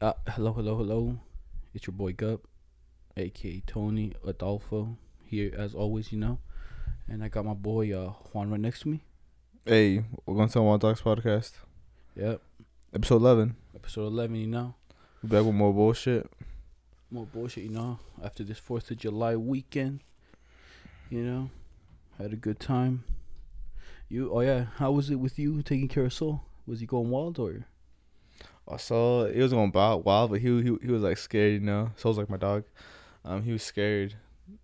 Uh, hello, hello, hello. It's your boy Gup, aka Tony Adolfo, here as always, you know. And I got my boy uh, Juan right next to me. Hey, welcome to One Dogs Podcast, Yep, episode 11. episode 11, you know. We back with more bullshit. More bullshit, you know. After this 4th of July weekend, you know. Had a good time. You, oh yeah, how was it with you taking care of Soul? Was he going wild or? I saw he was going wild, wild, but he he he was like scared, you know. Soul's like my dog. Um, he was scared,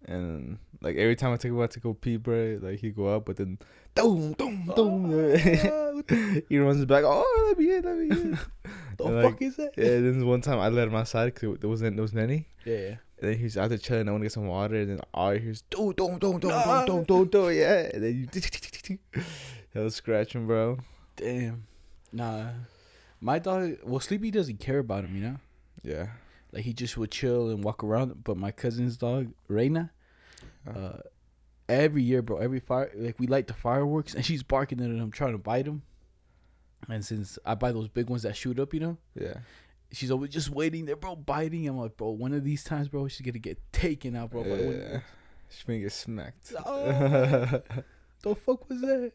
and like every time I take him out to go pee, bro, like he go up, but then, boom, boom, boom, he runs back. Oh, let me in, let me in. The And, fuck like, is that? yeah, then one time I let him outside because there wasn't there was nanny. Yeah, yeah. And then he's out there chilling. I want to get some water. And then all I hear is, do, do, do, do, do, do, do, do, yeah. And then you, he was scratching, bro. Damn. Nah. My dog, well, Sleepy doesn't care about him, you know? Yeah. Like, he just would chill and walk around. But my cousin's dog, Reina, Uh. uh, every year, bro, every fire, like, we light the fireworks and she's barking at him, trying to bite him. And since I buy those big ones that shoot up, you know, Yeah. she's always just waiting there, bro, biting. I'm like, bro, one of these times, bro, she's gonna get taken out, bro. When- yeah. She's gonna get smacked. Oh. the fuck was that?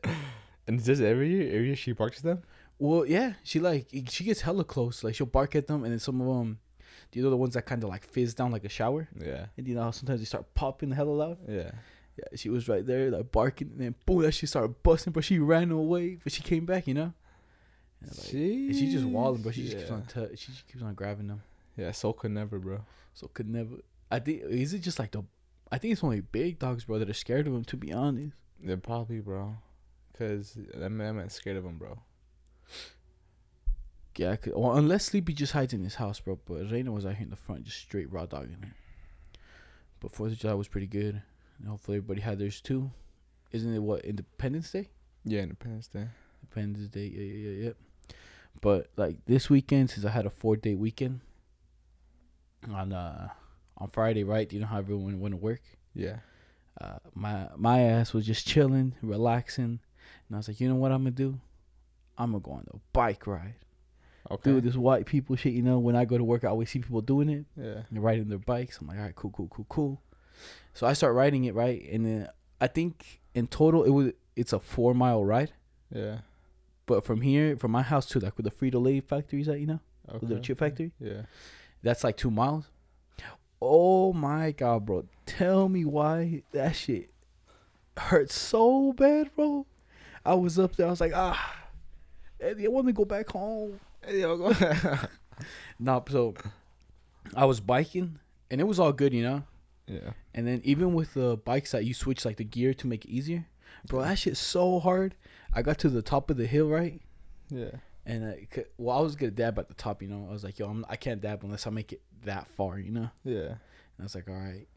and does it every year? Every year she barks at them? Well, yeah, she like she gets hella close. Like she'll bark at them, and then some of them, do you know the ones that kind of like fizz down like a shower? Yeah. And you know how sometimes they start popping hella loud. Yeah. Yeah, she was right there, like barking, and then boom, that she started busting, but she ran away, but she came back, you know. And, like, and she just walling, but she just keeps on t- she just keeps on grabbing them. Yeah, so could never, bro. So could never. I think is it just like the. I think it's only big dogs, bro, that are scared of him. To be honest. They're probably, bro. Cause that man, scared of him, bro. Yeah, I could, well, unless Sleepy just hides in his house, bro. But Reina was out here in the front, just straight raw dogging it. But Fourth of July was pretty good, and hopefully everybody had theirs too. Isn't it what Independence Day? Yeah, Independence Day. Independence Day, yeah, yeah, yeah, yeah. But like this weekend, since I had a four day weekend on uh on Friday, right? You know how everyone went to work. Yeah. Uh, my my ass was just chilling, relaxing, and I was like, you know what I'm gonna do? I'm gonna go on a bike ride. Okay. Do this white people shit. You know, when I go to work, I always see people doing it. Yeah. They're riding their bikes. I'm like, all right, cool, cool, cool, cool. So I start riding it right, and then I think in total it was it's a four mile ride. Yeah. But from here, from my house to like where the Frito Lay factories that you know, Okay. the chip factory, Yeah. that's like two miles. Oh my god, bro! Tell me why that shit hurt so bad, bro. I was up there. I was like, ah, Eddie, I want to go back home. Hey, yo, go. Nah, so I was biking, and it was all good, you know. yeah. And then even with the bikes that you switch like the gear to make it easier, bro, that shit's so hard. I got to the top of the hill, right? Yeah. And I, c- well, I was gonna dab at the top, you know. I was like, yo, I'm, I can't dab unless I make it that far, you know. Yeah. And I was like, all right.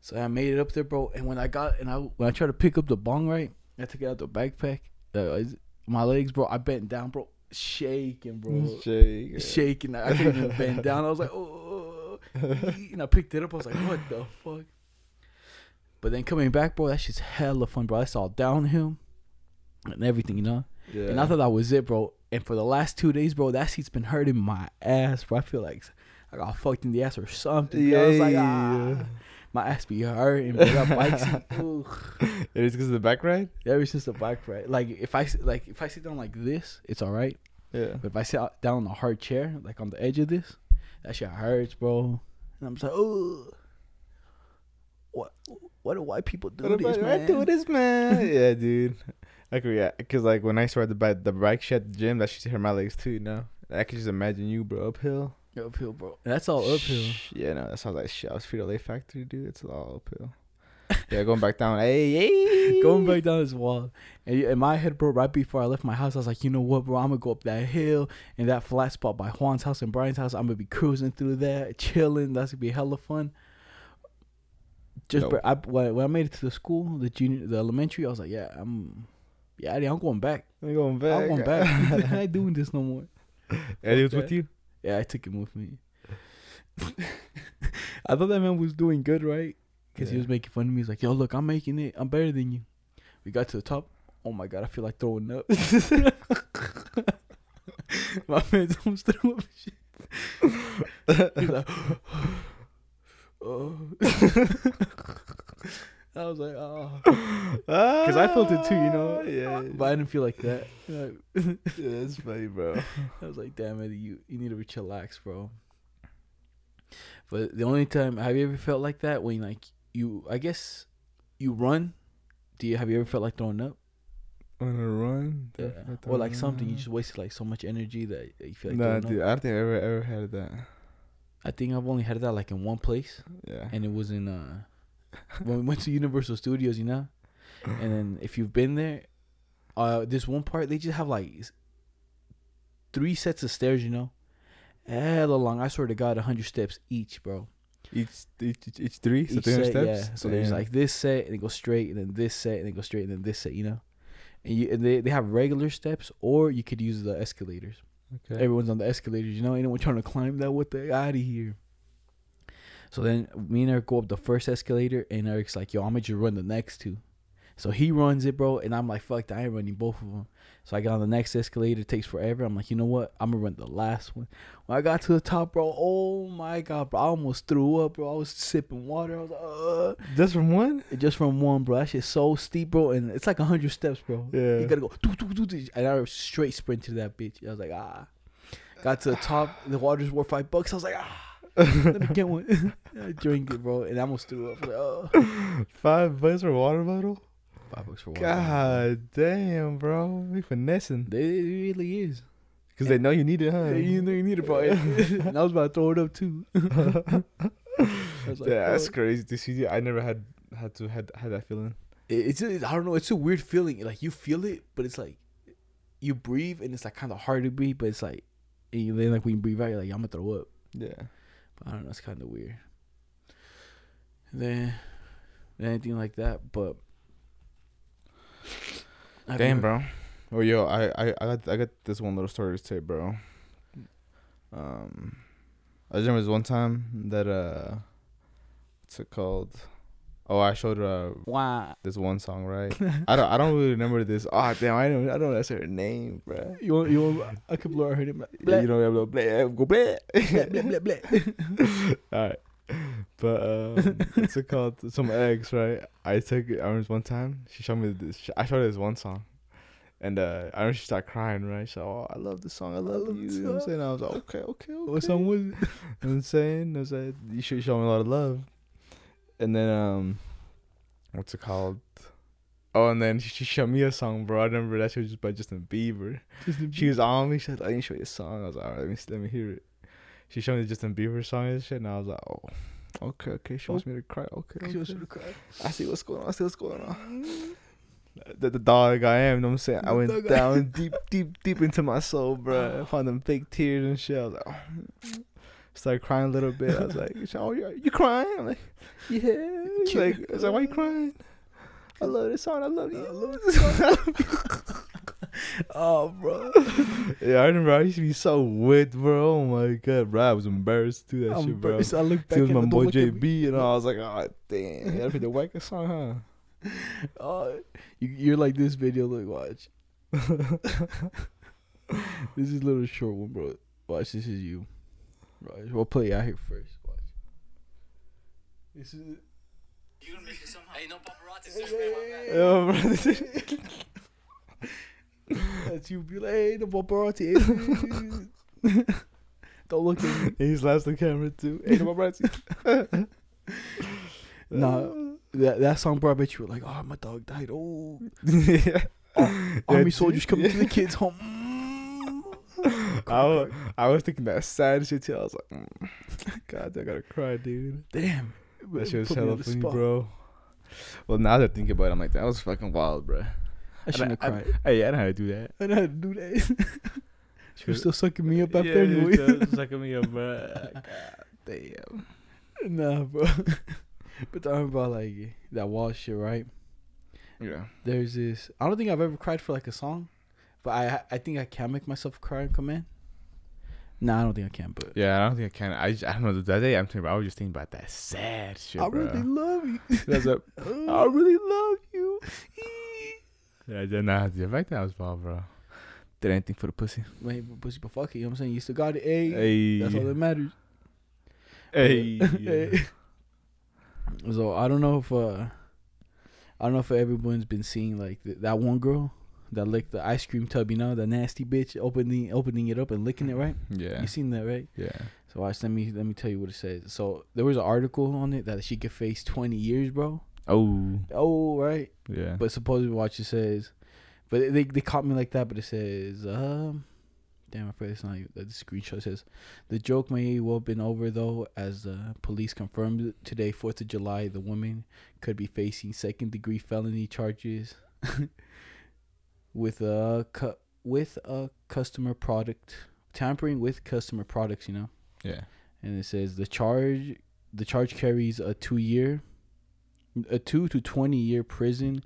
So I made it up there, bro. And when I got and I when I tried to pick up the bong, right, I took it out the backpack. Uh, my legs, bro. I bent down, bro, shaking, bro, Shake. shaking. I couldn't even bend down. I was like, oh. And I picked it up. I was like, what the fuck? But then coming back, bro, that shit's hella fun, bro. That's all downhill and everything, you know. Yeah. And I thought that was it, bro. And for the last two days, bro, that seat's been hurting my ass, bro. I feel like I got fucked in the ass or something. Yeah, I was like, ah, my ass be hurting, bro. That bike seat. It is because of the back ride? Ever since the bike ride, like if I like if I sit down like this, it's all right. Yeah. But if I sit down on a hard chair, like on the edge of this, that shit hurts, bro. And I'm just like, oh, what? What do white people do What this, man? I do this, man. yeah, dude. I could, yeah, cause like when I started the bike, the bike shit at the gym, that shit hurt my legs too. You know, I could just imagine you, bro, uphill. Uphill, bro. That's all uphill. Yeah, no, that sounds like shit. I was Frito Lay factory, dude. It's all uphill. yeah, going back down. Hey, hey. Going back down this wall. And in my head, bro, right before I left my house, I was like, you know what, bro? I'm going to go up that hill and that flat spot by Juan's house and Brian's house. I'm going to be cruising through that, chilling. That's going to be hella fun. Just, No. bro, I, when when I made it to the school, the junior, the elementary, I was like, yeah, I'm, yeah, I'm going back. I'm going back. I'm going back. I ain't doing this no more. Eddie was with you. Yeah, I took him with me. I thought that man was doing good, right? Because he was making fun of me. He's like, "Yo, look, I'm making it. I'm better than you." We got to the top. Oh my god, I feel like throwing up. my man's almost threw up. Shit. He's like, oh. I was like, oh, because I felt it too, you know. Yeah. But I didn't feel like that. Yeah, that's funny, bro. I was like, damn it, you you need to chillax, bro. But the only time have you ever felt like that when like you I guess you run? Do you have you ever felt like throwing up? On a run? Yeah. Or like something you just wasted like so much energy that you feel like Nah, dude, up? I don't think I ever ever had that. I think I've only had that like in one place, Yeah. and it was in uh when we went to Universal Studios, you know. And then if you've been there, uh, this one part they just have like three sets of stairs, you know, hella long. I swear to God, hundred steps each, bro. Each each each, three, so each three hundred set, steps. yeah. So there's like this set, and it goes straight, and then this set, and then go straight, and then this set, you know. And you and they they have regular steps, or you could use the escalators. okay. Everyone's on the escalators, you know. Anyone trying to climb that? What the out of here? So then me and Eric go up the first escalator, and Eric's like, "Yo, I'm gonna just run the next two." So he runs it, bro, and I'm like, "Fuck, that, I ain't running both of them." So I got on the next escalator. It takes forever. I'm like, you know what? I'm gonna run the last one. When I got to the top, bro, oh my god, bro, I almost threw up, bro. I was sipping water. I was like, uh, Just from one? just from one, bro. That shit's so steep, bro, and it's like hundred steps, bro. Yeah. You gotta go, doo, doo, doo, and I straight sprint to that bitch. I was like, ah. Got to the top. The water's worth five bucks. I was like, ah. Let me get one. I drank it, bro, and I almost threw up. Like, oh. Five bucks for a water bottle? Five bucks for water. God damn, bro. We finessing. They, it really is. Because they know you need it, huh? Yeah, you know you need it, bro. and I was about to throw it up too. Like, yeah, that's crazy to see. I never had had to had had that feeling. It- it's just, I don't know. It's a weird feeling. Like you feel it, but it's like you breathe and it's like kind of hard to breathe, but it's like and you- then like when you breathe out, you're like I'm gonna throw up. Yeah. I don't know. It's kind of weird. Then anything like that, but you Damn, bro. Oh, yo, I, I, I got I got this one little story to say, bro. Um, I just remember this one time that uh, what's it called? Oh, I showed her uh, Wow. this one song, right? I don't I don't really remember this. Oh, damn, I don't I don't know her name, bro. You want you want a couple of heard him. Yeah, you know, little blah, go blah. blah, blah, blah, blah. All right. But um, what's it called? Some eggs, right? I took it. I remember one time she showed me this. I showed her this one song, and uh, I remember she started crying. Right? So "Oh, I love this song. I love, love you." You know what I'm saying? I was like, "Okay, okay, okay." What song was it? You know what I'm saying? I was like, "You should show me a lot of love." And then um, what's it called? Oh, and then she showed me a song, bro. I remember that shit was just by Justin Bieber. She was on me. She said, "Let me show you a song." I was like, "All right, let me let me hear it." She showed me the Justin Bieber song and shit, and I was like, "Oh, okay, okay." She wants me to cry. Okay, She wants okay. gonna cry. I see what's going on. I see what's going on. The, the dog I am, you know what I'm saying? I went I down deep, deep, deep into my soul, bro. I found them fake tears and shit. I was like, oh. Started crying a little bit. I was like, "Oh, you you crying?" I'm like, "Yeah." She's like, I was like, "Why you crying?" I love this song. I love you. I love this song. oh, bro. yeah, I remember I used to be so wet, bro. Oh my god, bro. I was embarrassed to that I'm shit, bro. I looked back It was my boy look at me. JB, and I was like, oh damn, that'd be the wackest song, huh? Oh, you, you're like this video. Look, watch. this is a little short one, bro. Watch, this is you. Right, we'll play it out here first. Watch. This is. You gonna make it somehow? Hey, no paparazzi. Hey, so spray hey, hey, oh, Yeah, bro. That's you. Be like, hey, the paparazzi. Don't look at me. he slaps the camera too. Ain't no paparazzi. Nah, that that song, bro. I bet you were like, oh, my dog died. Oh, yeah. army Yeah, soldiers coming to the kids' home. I was, I was thinking that sad shit too. I was like, mm, God, I gotta cry, dude. Damn. That shit was Put me on hella funny, spot. bro. Well, now that I think about it, I'm like, that was fucking wild, bro. I shouldn't have I- cried. Hey, I know how to do that. I know how to do that. she was still sucking me up after yeah, anyway. sucking me up, bro. God damn. nah, bro. but talking about like that wall shit, right? Yeah. There's this. I don't think I've ever cried for like a song, but I I think I can make myself cry and come in command. Nah, I don't think I can. But Yeah, I don't think I can. I, just, I don't know. That day I'm thinking about, I was just thinking about that sad shit, I bro. really love you. That's a, I really love you. Yeah, then nah, the fact that I was wild, bro. Did anything for the pussy. But pussy, but fuck it. You know what I'm saying? You still got it. Hey, Hey. that's all that matters. Hey. So I don't know if uh, I don't know if everyone's been seeing like th- that one girl that licked the ice cream tub. You know, the nasty bitch opening opening it up and licking it. Right? yeah. You seen that, right? Yeah. So watch. Let me let me tell you what it says. So there was an article on it that she could face 20 years, bro. Oh. Oh, right. Yeah. But supposedly, watch it says, but they they caught me like that. But it says, um, damn, I forget it's not the screenshot says, the joke may well have been over though, as the police confirmed today, Fourth of July, the woman could be facing second degree felony charges with a cu- with a customer product tampering with customer products. You know, yeah. and it says the charge the charge carries a two year a two to twenty year prison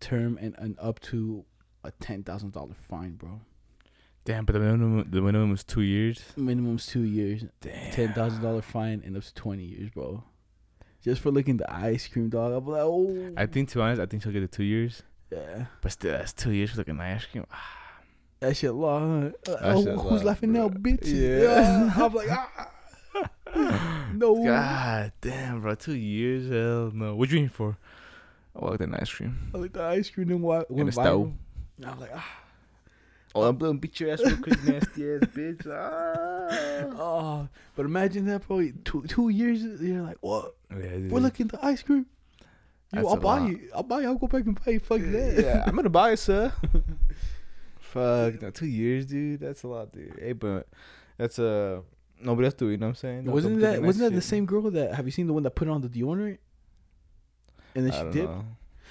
term and an up to a ten thousand dollar fine, bro. Damn, but the minimum the minimum was two years. Minimum's two years, Damn. ten thousand dollar fine, and up to twenty years, bro. Just for licking the ice cream, dog. I'm like, oh, I think to be honest, I think she'll get the two years. Yeah, But still, that's two years for like an ice cream. that shit long. Uh, oh, shit who's long, laughing now, bitch? Yeah. I'm like, ah, no. God damn, bro, two years? Hell no. What you eating for? I like that ice cream. I like the ice cream and went, went the stove. I was like, ah. Oh, I'm gonna beat your ass real quick, nasty ass bitch. Ah. Oh, but imagine that, bro. Two two years, you're like, what? Yeah, We're looking at the ice cream. Yo, I'll buy lot. you. I'll buy you. I'll go back and pay. Fuck that. Yeah, I'm gonna buy it, sir. Fuck, no, two years, dude. That's a lot, dude. Hey, but that's uh nobody else do it. You know what I'm saying? Don't- wasn't don't that wasn't that the same girl that? Have you seen the one that put on the deodorant? And then I she know.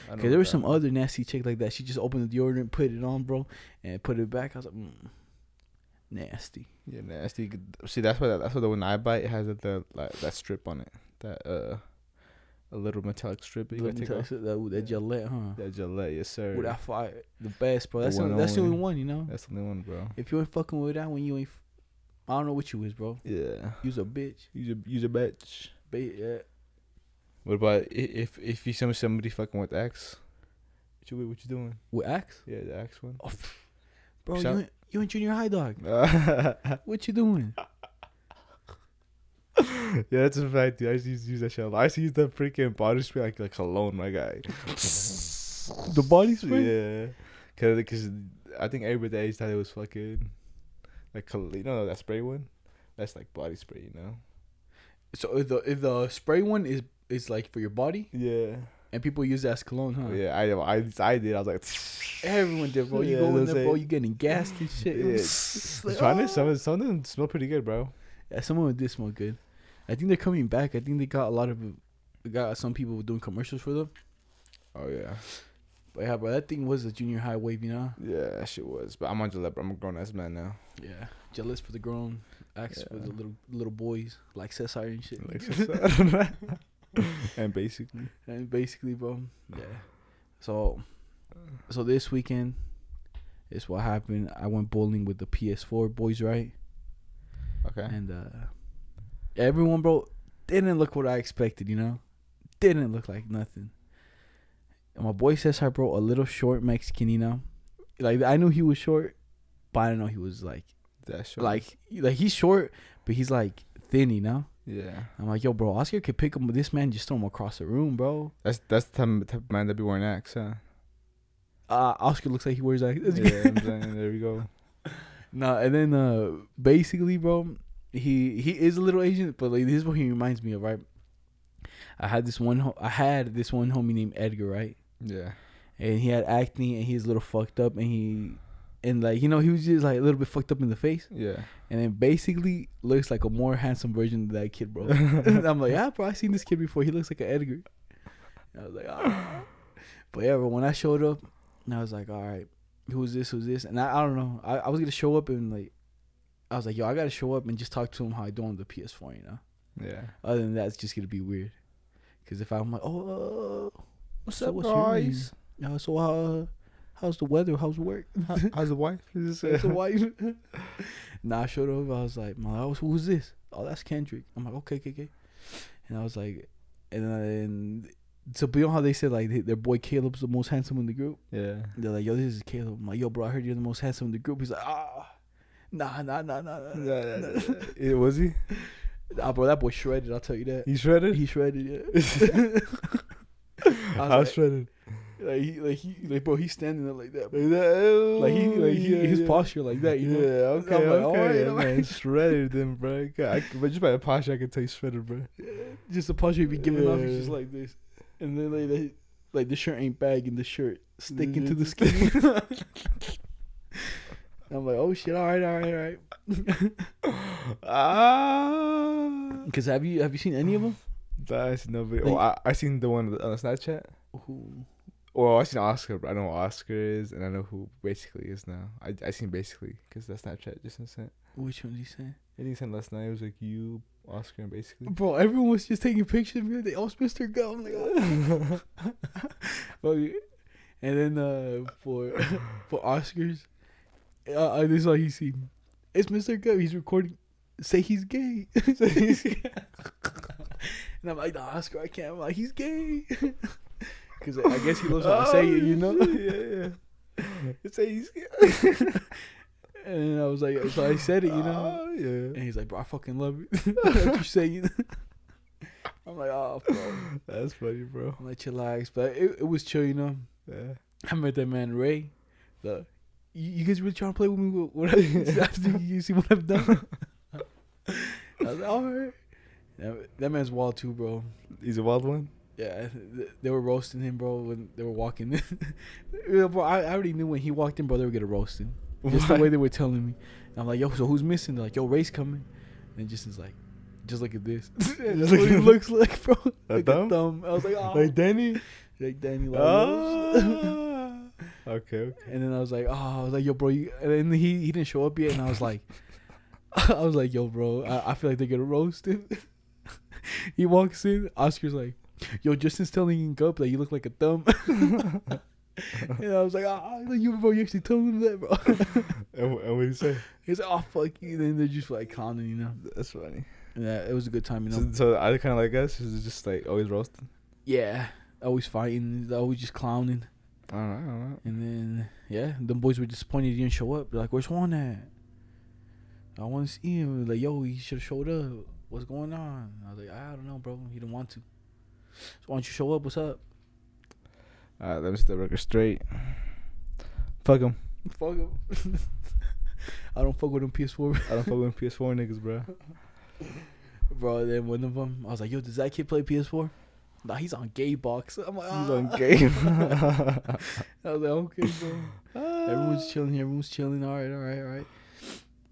Cause there was some other nasty chick like that. She just opened the deodorant, put it on, bro, and put it back. I was like, mm, nasty. Yeah, nasty. See, that's why that's why the one I buy it has that the like that strip on it. That uh, a little metallic strip that you gotta take you off. something, that, that Yeah. Gillette, huh? That Gillette, yes sir. With that fire, the best, bro. The That's the, one that's the only only. one, you know. That's the only one, bro. If you ain't fucking with that one, you ain't. F- I don't know what you is, bro. Yeah. You's a bitch. Use a use a bitch. Yeah. What about if if you see somebody fucking with Axe? What you what you doing? With Axe, Yeah, the Axe one. oh, bro. You ain't, you ain't junior high dog. What you doing? That's a fact, dude. I used to use that shit. I used to use the freaking body spray like like cologne, my guy. The body spray. Yeah, cause, cause I think everybody else thought it was fucking like you know that spray one. That's like body spray, you know. So if the if the spray one is is like for your body, Yeah. and people use that as cologne, huh? Yeah, I I I did. I was like, Everyone did, bro. You Yeah, go in there, bro. You getting gassed and shit. Yeah. Like, it's funny. oh. Ah. Some some of them smell pretty good, bro. Yeah, some of them did smell good. I think they're coming back. I think they got a lot of, got some people doing commercials for them. Oh yeah, But yeah, bro, that thing was a junior high wave, you know. yeah, that shit was. But I'm on Gillette. bro. I'm a grown ass man now. Yeah, jealous for the grown, axe for the little little boys like Cesar and shit. Like, and basically, And basically, bro, yeah. So, so this weekend is what happened. I went bowling with the PS4 boys, right? okay. And uh everyone, bro, didn't look what I expected. You know, didn't look like nothing. And my boy says, "I bro, a little short Mexican. You know, like I knew he was short, but I didn't know he was like That short. like like he's short, but he's like thin. You know." yeah, I'm like, yo, bro, Oscar could pick him, but this man just throw him across the room, bro. that's that's the type, type of man that be wearing axe, huh? Uh, Oscar looks like he wears that. yeah, I'm saying, there we go. No, and then uh basically, bro, he he is a little Asian, but like this is what he reminds me of, right? I had this one ho- I had this one homie named Edgar, right? Yeah, And he had acne and he was a little fucked up and he and like you know, he was just like a little bit fucked up in the face. yeah. And then basically looks like a more handsome version of that kid, bro. and I'm like, yeah, bro, I seen this kid before. He looks like an Edgar. And I was like, ah. But yeah, but when I showed up, and I was like, all right, who's this? Who's this? And I, I don't know. I, I was gonna show up and like, I was like, yo, I gotta show up and just talk to him how I do on the PS4, you know. Yeah. Other than that, it's just gonna be weird. Cause if I'm like, oh, What's So up, what's your name? guys? uh, so uh, how's the weather? How's work? How- How's the wife? Is this, How's the wife? nah, I showed up. I was like, "Man, who's this? Oh, that's Kendrick. I'm like, okay, okay, okay. And I was like, and then So, but you know how they said like they, their boy Caleb's the most handsome in the group. Yeah. They're like, yo, this is Caleb. I'm like, yo, bro, I heard you're the most handsome in the group. He's like, ah, nah, nah, nah, nah, nah. nah, nah, nah. It was he? Ah, bro, that boy shredded. I'll tell you that. He shredded. He shredded, yeah. I was How like- shredded? Like he, like he, like bro, he's standing there like that. Bro. Like that. Like he, like he, yeah, his yeah. posture like that. You know. Yeah, okay, I'm like, okay, alright, yeah, man, shredded then, bro. God, I, but just by the posture, I can tell you shredded, bro. Just the posture he be giving off. He's just like this, and then like the, like the shirt ain't bagging the shirt sticking to the Just- skin. I'm like, oh shit, all right, all right, all right. Ah, Because have you have you seen any of them? that's nobody. Like- Oh, I I seen the one on Snapchat. Ooh. Well, I seen Oscar, but I know who Oscar is, and I know who basically is now. I I seen basically because that Snapchat just sent. Which one did he say? And he sent last night. It was like you, Oscar, and basically. Bro, everyone was just taking pictures of me. They all Mr. Go. I'm like, oh. Bro, you- and then uh, for for Oscars, uh, uh, this is all he seen. It's Mr. Go. He's recording. Say he's gay. Say he's gay. and I'm like, the Oscar, I can't. I'm like, he's gay. Because I guess he loves how I say it, you know? yeah, yeah. A he's. And I was like, so I said it, you know? Oh, yeah. And he's like, bro, I fucking love it. what you saying? I'm like, oh, bro. That's funny, bro. I'm like, chillax. But it, it was chill, you know? Yeah. I met that man, Ray. The, you, you guys really trying to play with me? What, what I, after you see what I've done? I was like, all right. That, that man's wild too, bro. He's a wild one. Yeah, they were roasting him, bro, when they were walking in. Yeah, bro, I, I already knew when he walked in, bro, they were getting roasted. Just the way they were telling me. And I'm like, yo, so who's missing? They're like, yo, Ray's coming. And Justin's like, just look at this. Just That's look what he looks like, bro. A like thumb? a thumb. I was like, oh. Like Danny. like Danny Lawrence. Oh. Okay. Okay. And then I was like, oh, I was like, yo, bro. You, and then he, he didn't show up yet. And I was like, I was like, yo, bro, I, I feel like they're to roast him. he walks in. Oscar's like, yo, Justin's telling Gup that you look like a thumb. and I was like, oh, like, you, bro, you actually told him that, bro. And, and what did he say? He's like, oh, fuck you. then they're just like clowning, you know? That's funny. Yeah, it was a good time, you know? So, so they kind of like us? Is it just like always roasting? yeah, always fighting, always just clowning. Know. I don't know. And then, yeah, them boys were disappointed he didn't show up. They're like, where's Juan at? I want to see him. Like, yo, he should have showed up. What's going on? I was like, I don't know, bro. He didn't want to. So why don't you show up? What's up? All right, let me set the record straight. Fuck him. Fuck him. I don't fuck with him PS4. I don't fuck with PS4 niggas, bro. Bro, then one of them, I was like, yo, does that kid play PS4? Nah, he's on gay box. I'm like, He's ah. on game. I was like, okay, bro. Everyone's chilling. Here, everyone's chilling. All right, all right, all right.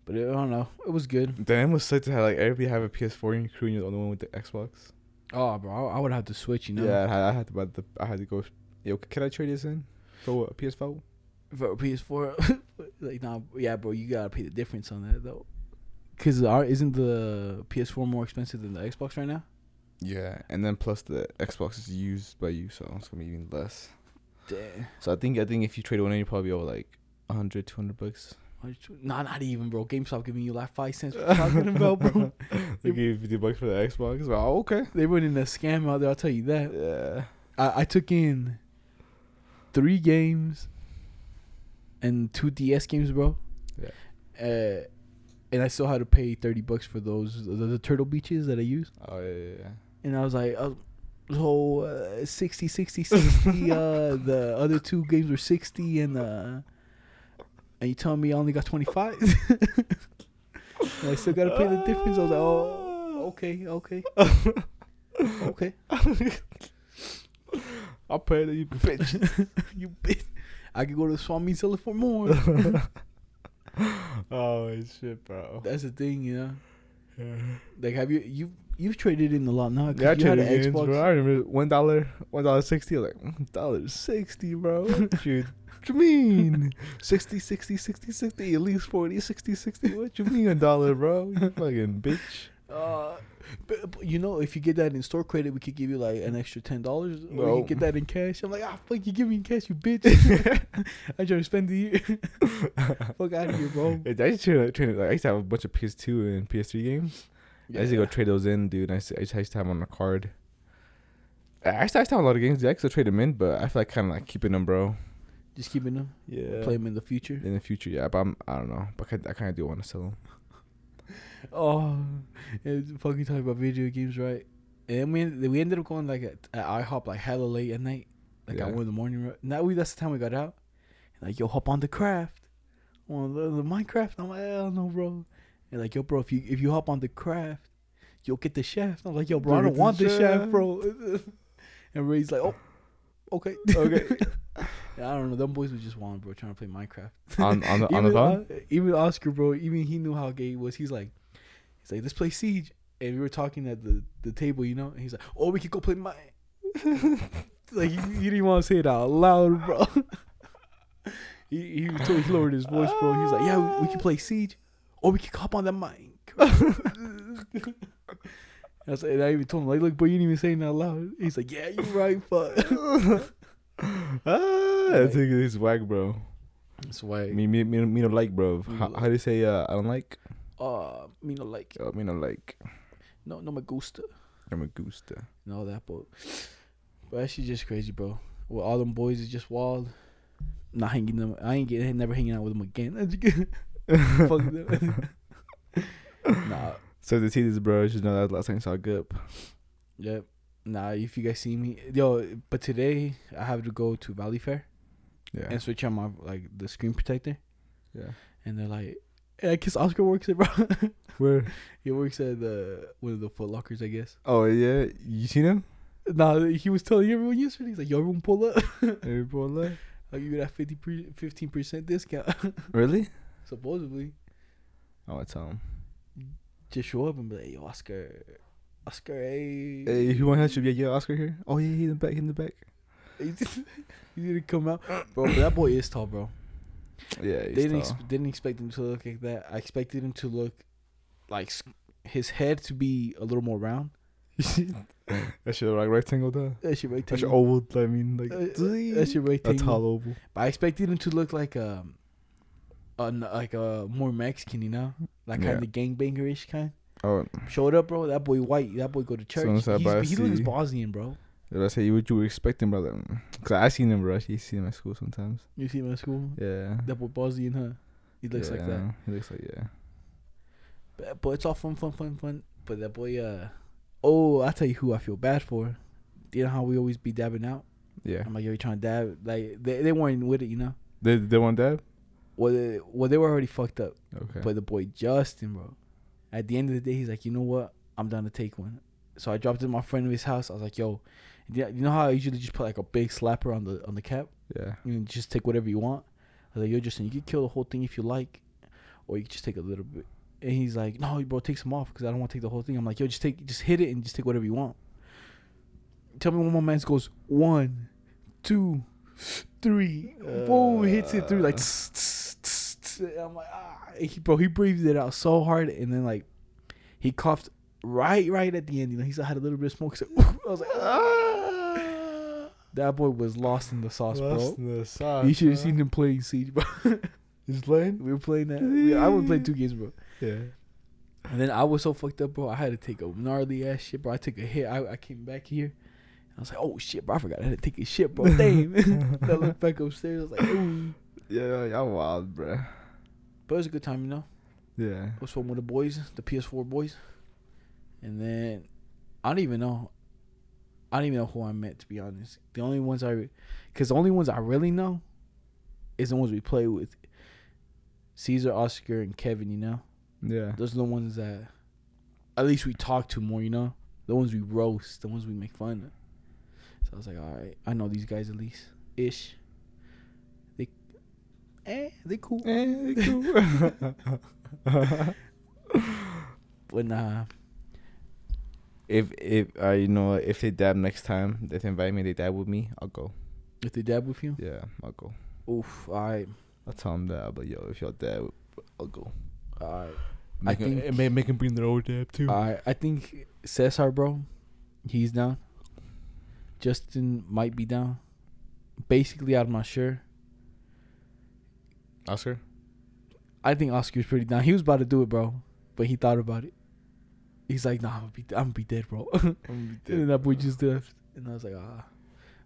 But it, I don't know. It was good. Damn, it was sick to have like everybody have a PS4 in your crew and you're the only one with the Xbox. Oh, bro, I, I would have to switch, you know? Yeah, I had, I had to buy the. I had to go. Yo, can I trade this in for what, a PS4? For a PS4, like, nah, yeah, bro, you gotta pay the difference on that, though. Because our, isn't the PS4 more expensive than the Xbox right now? Yeah, and then plus the Xbox is used by you, so it's gonna be even less. Damn. So I think I think if you trade one in, you probably owe like 100, 200 bucks. Nah, not even, bro. GameStop giving you like five cents. What you talking about, bro? They gave you 50 bucks for the Xbox. Oh, okay. They running a scam out there. I'll tell you that. Yeah. I, I took in three games and two DS games, bro. Yeah. Uh, and I still had to pay thirty bucks for those the, the turtle beaches that I use. Oh yeah, yeah, yeah. And I was like, uh, so uh, 60, 60, 60. uh, the other two games were sixty, and uh, and you telling me I only got twenty five. I still gotta pay the difference. I was like, oh, okay, okay, okay. I'll pay that you bitch. you bitch. I could go to swap meet for more. oh shit, bro. That's the thing, you know. Like, have you you you've traded in a lot now? Yeah, I you had traded an games, Xbox. bro. I remember one dollar, one dollar sixty. Like one dollar sixty, bro. What you, what you mean? 60, 60, 60, 60, at least 40, 60, 60. What you mean a dollar, bro? You fucking bitch. Uh, but, but you know, if you get that in store credit, we could give you like an extra ten dollars. Or No. you get that in cash. I'm like, ah, fuck, you give me in cash, you bitch. I trying to spend the year. fuck out of here, bro. I used to like, I used to have a bunch of PS2 and PS3 games. I used to go trade those in, dude. I used to, I used to have them on a card. I I still, I still have a lot of games. I used to trade them in, but I feel like kind of like keeping them, bro. Just keeping them, Yeah. play them in the future. in the future, yeah. But I'm, I don't know. But I kind of do want to sell them. Oh, it's fucking talking about video games, right? And we we ended up going like at, at IHOP like hella late at night, like Yeah. at one in the morning. Now we that's the time we got out. Like yo, hop on the craft, on the, the Minecraft. I'm like hell no, bro. And like yo, bro, if you if you hop on the craft, you'll get the shaft. I'm like yo, bro, I don't the want the shaft, shaft. bro. and Ray's like, oh, okay, Okay. yeah, I don't know. Them boys was just wild, bro, trying to play Minecraft on on the on the even, phone. even Oscar, bro, even he knew how gay he was. He's like, he's like, let's play Siege, and we were talking at the, the table, you know. And he's like, oh, we could go play my. like he, he didn't want to say it out loud, bro. he he, told, he lowered his voice, bro. He's like, yeah, we, we can play Siege, or we can hop on the mic. I, was, and I even told him like, look, bro, you didn't even say it out loud. He's like, yeah, you're right, fuck. ah, I think it's whack, bro. That's why. Me me me, me no like, bro. Me How, no how do you say uh, I don't like? uh, me no like, Oh, me no like. no, no me gusta. I'm a gusta. and all that, but but that shit just crazy, bro. Well, all them boys is just wild. Not hanging them. I ain't getting never hanging out with them again. Fuck them. nah, So to see this, bro, just know that last time I saw Gup. yep. Nah, if you guys see me, yo. But today I have to go to Valley Fair Yeah. and switch on my like the screen protector, yeah. and they're like, "Hey, I guess Oscar works there, bro." Where? he works at the one of the Foot Lockers, I guess. Oh yeah, you seen him? Nah, he was telling everyone yesterday. He's like, "Yo, everyone pull up. Hey, bro, like- I'll give you that 50 15 percent discount." Really? Supposedly. I want to tell him. just show up and be like, "Yo, Oscar, Oscar, hey, Hey, you want to should be yeah, Oscar here. Oh yeah, he in the back, he in the back. he didn't come out, bro. But that boy is tall, bro. Yeah, They didn't ex- didn't expect him to look like that. I expected him to look like his head to be a little more round. that shit like rectangle though. That shit right That shit oval. I mean, like Uh, that shit right a tall oval. But I expected him to look like um, an like a more Mexican, you know, like Yeah. kind of gangbangerish kind. Oh, Showed up, bro. That boy white. That boy go to church. Soon He's, he looks Bosnian, bro. did I say you what you were expecting, brother? Cause I seen him, bro. I see him at school sometimes. You see him at school. Yeah. That boy Bosnian, huh? He looks like that. He looks like yeah. But, but it's all fun, fun, fun, fun. But that boy, uh, oh, I tell you who I feel bad for. You know how we always be dabbing out. Yeah. I'm like, yo, you trying to dab? Like they, they weren't with it, you know. They they want that? Well, they, well, they were already fucked up. Okay. But the boy Justin, bro, at the end of the day, he's like, you know what? I'm down to take one. So I dropped it at my friend of his house. I was like, yo, you you know how I usually just put like a big slapper on the on the cap? yeah. You can just take whatever you want. I was like, yo, Justin, you can kill the whole thing if you like, or you can just take a little bit. And he's like, no, bro, take some off because I don't want to take the whole thing. I'm like, yo, just take, just hit it and just take whatever you want. Tell me when my man goes one, two, three, boom, hits it through like. Uh. tss, tss, tss. I'm like, ah, he, bro, he breathed it out so hard, and then like, he coughed right, right at the end. You know, he still had a little bit of smoke. So I was like, ah. That boy was lost in the sauce, bro. the sauce. You should have seen him playing Siege, bro. He's playing. we were playing that. We, I would play two games, bro. Yeah. And then I was so fucked up, bro. I had to take a gnarly ass shit, bro. I took a hit. I, I came back here. I was like, oh shit, bro. I forgot I had to take a shit, bro. Damn. I looked back upstairs. I was like, ooh. Yeah, y'all wild, bruh. But it was a good time, you know. Yeah. It was fun with the boys, the PS4 boys. And then I don't even know. I don't even know who I met to be honest. The only ones I, because the only ones I really know, is the ones we play with. Caesar, Oscar, and Kevin. You know. Yeah. Those are the ones that at least we talk to more, you know? The ones we roast, the ones we make fun of. So I was like, all right, I know these guys at least. Ish. They eh, they cool. Eh, they cool. But nah. if if uh, you know if they dab next time, they invite me, they dab with me, I'll go. If they dab with you, Yeah, I'll go. oof, alright. I'll tell them that. But yo, if y'all dab, I'll go. Alright. Make I 'em- think- and make, make them bring their own dab too. Alright. I think Cesar, bro, he's down. Justin might be down. Basically, I'm not sure. Oscar. I think Oscar's pretty down. He was about to do it, bro, but he thought about it. He's like, nah, I'm gonna be, I'm gonna be dead, bro. and that boy just left. And I was like, ah,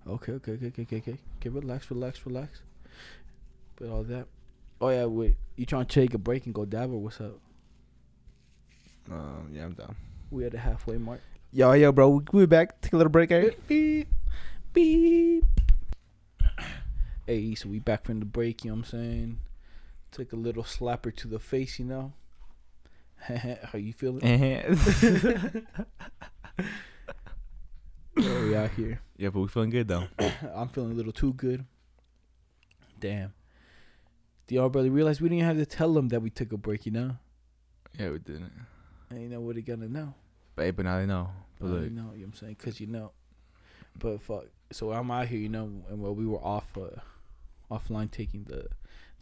okay, okay, okay, okay, okay, okay. Okay, relax, relax, relax. But all that. Oh yeah, wait. You trying to take a break and go dab or what's up? Um, yeah, I'm down. We at the halfway mark. Yo, yo, bro, we- we'll back. Take a little break, eh? Beep, beep. Hey, so we back from the break, you know what I'm saying? Took a little slapper to the face, you know? How you feeling? Yeah, we out here. yeah, but we feeling good though. I'm feeling a little too good. Damn. Do y'all really realize we didn't have to tell them that we took a break, you know? Yeah, we didn't. And you know what nobody gonna know. But, hey, but now they know. But look, you know, you know what I'm saying? Because you know. But fuck. So I'm out here, you know, and while we were off, uh, offline taking the,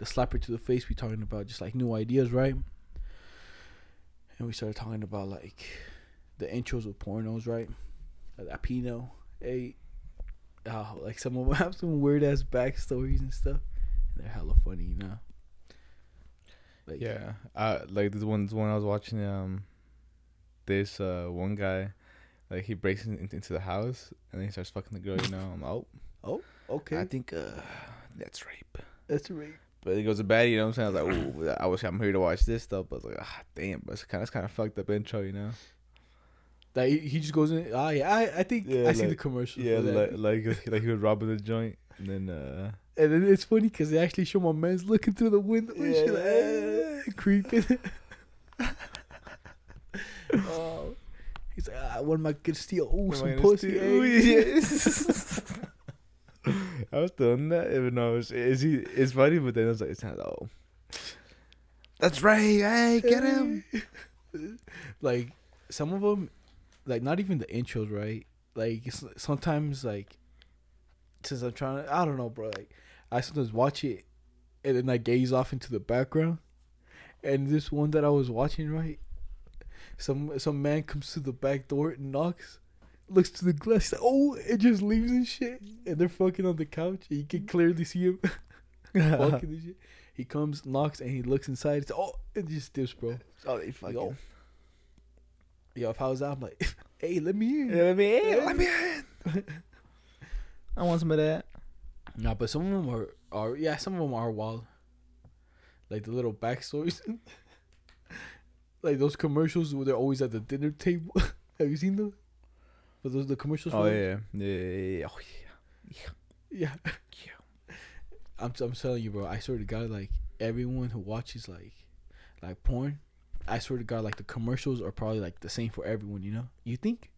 the slapper to the face, we talking about just like new ideas, right? And we started talking about like the intros of pornos, right? Like that Pino, hey, oh, like some of them have some weird ass backstories and stuff. And they're hella funny, you know. Like, yeah, uh, like this one, this one I was watching. Um, this uh one guy, like he breaks in, into the house and then he starts fucking the girl. You know, I'm out. oh, Okay, I think uh that's rape. that's right. But it goes to bad, you know what I'm saying? I was like, ooh, I wish I'm here to watch this stuff. But I was like, ah, damn, but it's kind of, it's kind of fucked up intro, you know? Like he- he just goes in. Ah, yeah, I, I think Yeah, I see the commercial. Yeah, that. like, like like he was robbing the joint, and then uh, And then it's funny because they actually show my man's looking through the window and shit, like, eh, creeping. oh, he's like, ah, what am I gonna steal? Ooh, am some pussy. eh? Yes. I was doing that, even though it's is he it's funny, but then I was like, it's not oh, that's right, hey, get him. like some of them, like not even the intros, right? Like sometimes, like since I'm trying to, I don't know, bro. Like I sometimes watch it and then I gaze off into the background, and this one that I was watching, right? Some some man comes to the back door and knocks, looks to the glass, like, oh, it just leaves and shit, and they're fucking on the couch, and you can mm. clearly see him fucking and shit. He comes, knocks, and he looks inside. It's oh, it just dips, bro. oh, they fucking. Yo. Yo, if I was out, I'm like, hey, let me in. Yeah, let me in. Let me in. I want some of that. Nah, but some of them are, are yeah, some of them are wild. Like the little backstories. like those commercials where they're always at the dinner table. Have you seen those? But those the commercials. Oh for yeah, yeah, yeah, yeah. Oh, yeah. yeah. I'm I'm telling you, bro. I swear to God, like everyone who watches like like porn, I swear to God, like the commercials are probably like the same for everyone. You know? You think?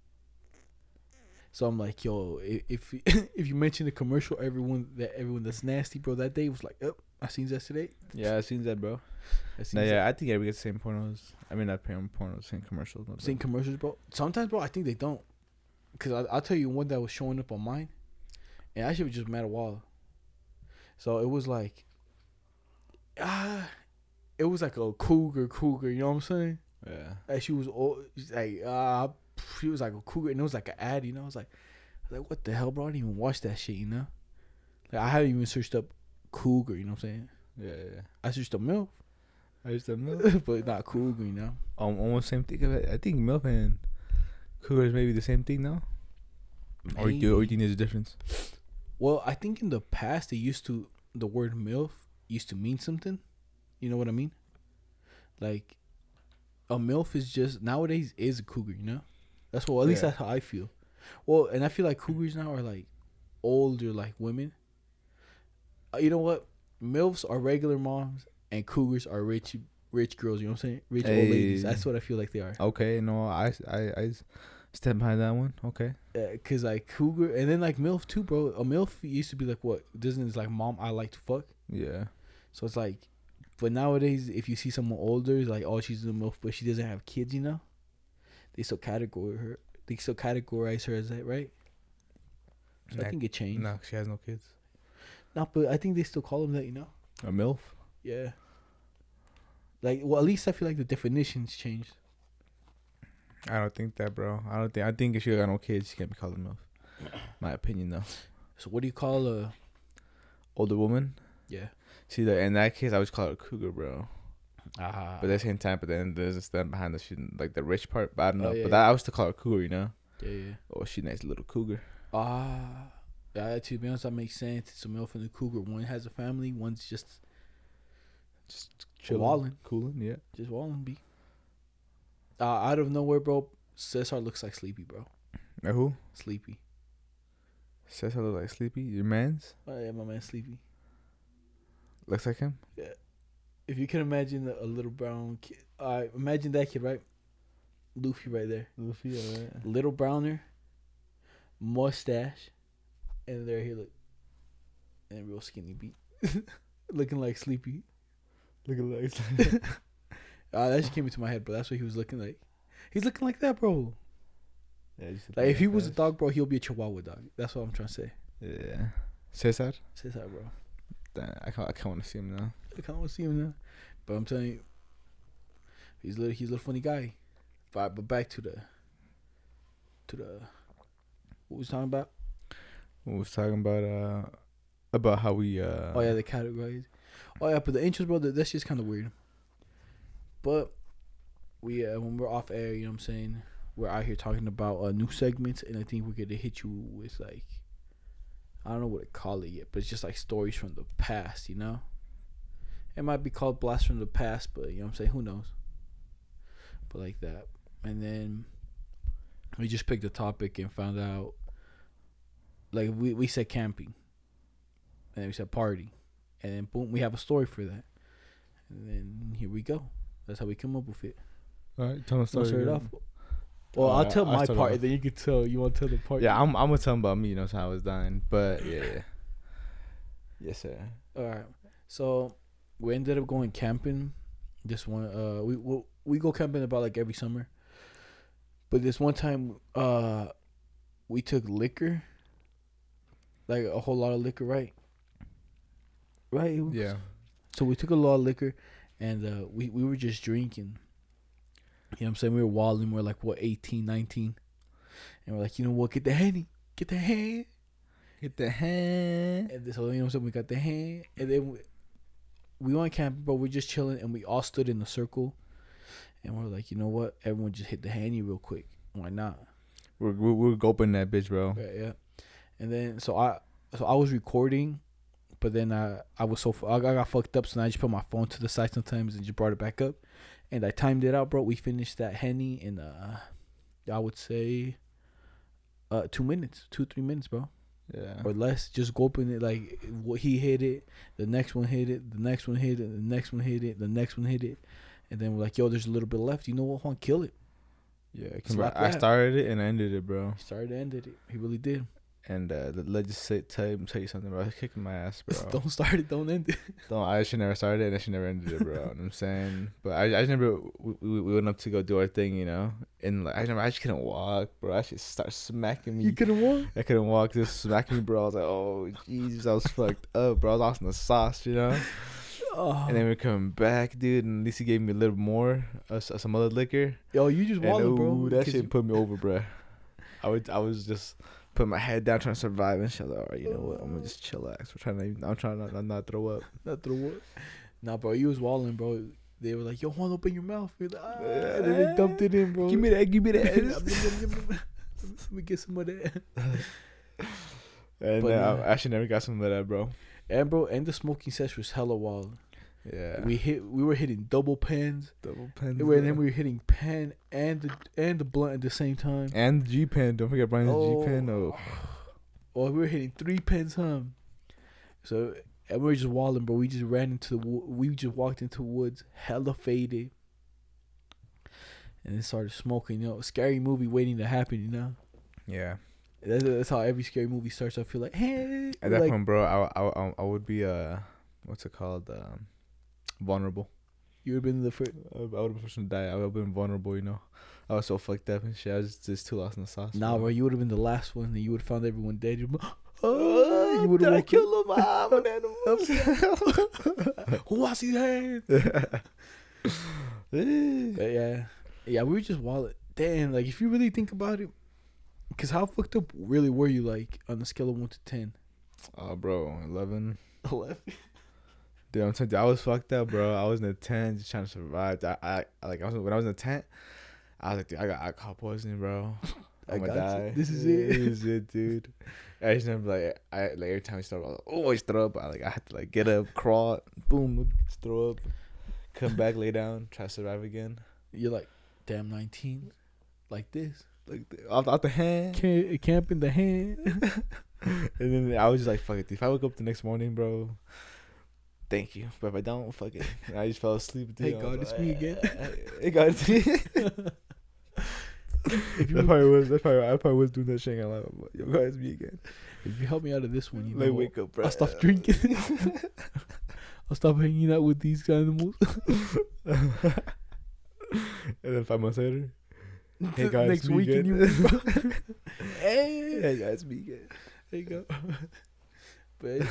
So I'm like, yo, if if you mention the commercial, everyone that everyone that's nasty, bro, that day was like, oh, I seen that today. Yeah, I seen that, bro. I seen No, that. yeah, I think everybody gets the same pornos. I mean, not porn, pornos, same commercials. Seen commercials, bro. Sometimes, bro, I think they don't. Cause I, I'll tell you one that was showing up on mine, and actually was just mad a while. So it was like, ah, it was like a cougar, cougar. You know what I'm saying? Yeah. Like she was all like, ah, she was like a cougar, and it was like an ad. You know, I was like, I was like, what the hell, bro? I didn't even watch that shit. You know, like I haven't even searched up cougar. You know what I'm saying? Yeah, yeah. I searched up milf, I just don't know. but not cougar. You know. um, almost same thing. I think MILF and Cougar is maybe the same thing now. Or you, or you Maybe. think there's a difference? Well, I think in the past they used to the word MILF used to mean something. You know what I mean? Like a MILF is just nowadays is a cougar, you know? That's what at least Yeah. that's how I feel. Well, and I feel like cougars now are like older like women. Uh, you know what? MILFs are regular moms and cougars are rich rich girls, you know what I'm saying? Rich old ladies. That's what I feel like they are. Okay, no, I, I, I stand behind that one. Okay. Uh, Cause like cougar and then like MILF too, bro. A MILF used to be like what? Disney is like mom I like to fuck. Yeah. So it's like, but nowadays, if you see someone older, it's like, oh, she's a MILF, but she doesn't have kids, you know? They still categorize her. They still categorize her as that, right? So I think it changed. No, she has no kids. No, but I think they still call them that, you know? A MILF? Yeah. Like, well, at least I feel like the definitions changed. I don't think that, bro. I don't think. I think if she got no kids, she can't be called a MILF. My opinion, though. So what do you call a? Older woman. Yeah. See, that in that case, I would call her a cougar, bro. Ah. But at the same time, but then there's a stand behind the she, like the rich part. But I don't Oh, know. yeah, but yeah. that, I was to call her a cougar, you know. yeah, yeah. Oh, she nice little cougar. Ah, yeah. To be honest, that makes sense. It's a male from the cougar. One has a family. One's just Just Wallin. cooling. Yeah. just walling. Be. Uh, out of nowhere, bro. Cesar looks like Sleepy, bro. Uh, who? Sleepy. Says I look like Sleepy. Your man's Oh yeah, my man Sleepy. looks like him. Yeah. If you can imagine a little brown kid, uh, imagine that kid, right? Luffy right there. Luffy. Yeah. little browner, mustache, and there he look, and real skinny beat, looking like Sleepy. Looking like. Ah, that just came into my head, bro. That's what he was looking like. He's looking like that, bro. yeah. Like if he was a dog, bro, he'll be a Chihuahua dog. That's what I'm trying to say. Yeah. Cesar. Cesar, bro. Damn, I can't. I can't want to see him now. I can't want to see him now, but I'm telling you, he's a little, he's a little funny guy. But but back to the, to the, what was talking about? We was talking about uh about how we uh Oh yeah, the categories. Oh yeah, but the intros, bro, that- that's just kind of weird. But we, uh, when we're off air, you know what I'm saying, we're out here talking about uh, new segments, and I think we're gonna hit you with like, I don't know what to call it yet, but it's just like stories from the past, you know. It might be called blast from the past, but you know what I'm saying, who knows? But like that, and then we just picked a topic and found out, like we we said camping, and we said party, and then boom, we have a story for that, and then here we go. That's how we come up with it. All right, tell us So start it off. Well, I'll Uh, tell I'll my part, and then you can tell. You want to tell the part? Yeah, I'm. I'm gonna tell about me. You know how I was dying, but yeah. yeah. yes, sir. All right. So we ended up going camping. This one, uh, we we, we go camping about like every summer. But this one time, uh, we took liquor. Like a whole lot of liquor, right? Right. Was- Yeah. So we took a lot of liquor, and uh, we we were just drinking. You know what I'm saying? We were wilding. We are like what 18, 19. and we're like, you know what? Get the henny, get the henny. get the hand. And this, so you know what I'm saying? We got the hand, and then we, we went camping, but we're just chilling, and we all stood in a circle, and we're like, you know what? Everyone just hit the handy real quick. Why not? We're we're, we're gulping that bitch, bro. Yeah, yeah. And then so I so I was recording, but then I I was so I got, I got fucked up, so I just put my phone to the side sometimes and just brought it back up, and I timed it out, bro. We finished that henny in uh, I would say, uh, two minutes, two three minutes, bro. Yeah. or less. Just gulping it like what he hit it, the next one hit it, the next one hit it, the next one hit it, the next one hit it, and then we're like, yo, there's a little bit left. You know what? Juan, kill it. Yeah. It's come like back. I started it and I ended it, bro. He started, and ended it. He really did. And uh, just say, tell you tell you something, bro. I was kicking my ass, bro. don't start it, don't end it. Don't I should never started it and I should never ended it, bro. you know what I'm saying, but I, I just remember we, we, we went up to go do our thing, you know, and like I remember I just couldn't walk, bro. I just start smacking me. You couldn't walk. I couldn't walk, just smacking me, bro. I was like, oh Jesus, I was fucked up, bro. I was lost in the sauce, you know. Oh. And then we're coming back, dude, and at least he gave me a little more, uh, some other liquor. yo, you just walling, bro. that shit you- put me over, bro. I would, I was just putting my head down trying to survive, and shit. Like, all right, you know what? I'm gonna just chillax. We're trying to, even- I'm trying to not, not throw up. not throw up. Nah, bro, you was walling, bro. They were like, yo, Juan, open your mouth. Like, ah. And then they dumped it in, bro. Give me that, give me that. Let me get some of that. and But nah. I actually never got some of that, bro. And bro, and the smoking session was hella wild. Yeah, We hit, we were hitting double pens. double pen. And then we were hitting pen and the and the blunt at the same time. and the G pen. Don't forget Brian's G pen. Oh, Oh, we were hitting three pens, huh? So and we were just walling, bro. We just ran into the we just walked into the woods, hella faded, and then started smoking. You know, scary movie waiting to happen. You know, yeah. that's, that's how every scary movie starts. I feel like, hey, At that like, point, bro, I, I, I, I would be uh, what's it called? Um, vulnerable. you would have been the first. I would have been the first one to die. I would have been vulnerable, you know. I was so fucked up and shit. I was just too lost in the sauce. Nah, bro, you would have been the last one, and you would have found everyone dead. You'd be, Oh, you would have woken- kill my mom ah, Who wants his hand? But yeah, yeah, we were just wallet. Damn, like if you really think about it, because how fucked up really were you like on the scale of one to ten? oh, bro, eleven. Eleven. Dude, I'm telling you, I was fucked up, bro. I was in a tent just trying to survive. I, I like, I was when I was in a tent. I was like, dude, I got alcohol poisoning, bro. I I'ma got you. die. This is it. This is it, dude. I just remember like I like every time I start, I was like, always throw up. I like I had to like get up, crawl, boom, throw up, come back, lay down, try to survive again. You're like, damn, 19, like this. Like the, off, off the hand, Camp, camp in the hand. and then I was just like, fuck it. If I wake up the next morning, bro, thank you. But if I don't, fuck it. And I just fell asleep. Dude. Hey, God, it's me again. Hey God, it's me. if you That probably was. That probably. I probably was doing that shit. I'm like, yo, God, it's me again. if you help me out of this one, you Like, know, wake up, bro. I'll stop drinking. I'll stop hanging out with these animals. and then five months later, hey guys, next me week, again. you. hey, hey guys, me again. there you go. but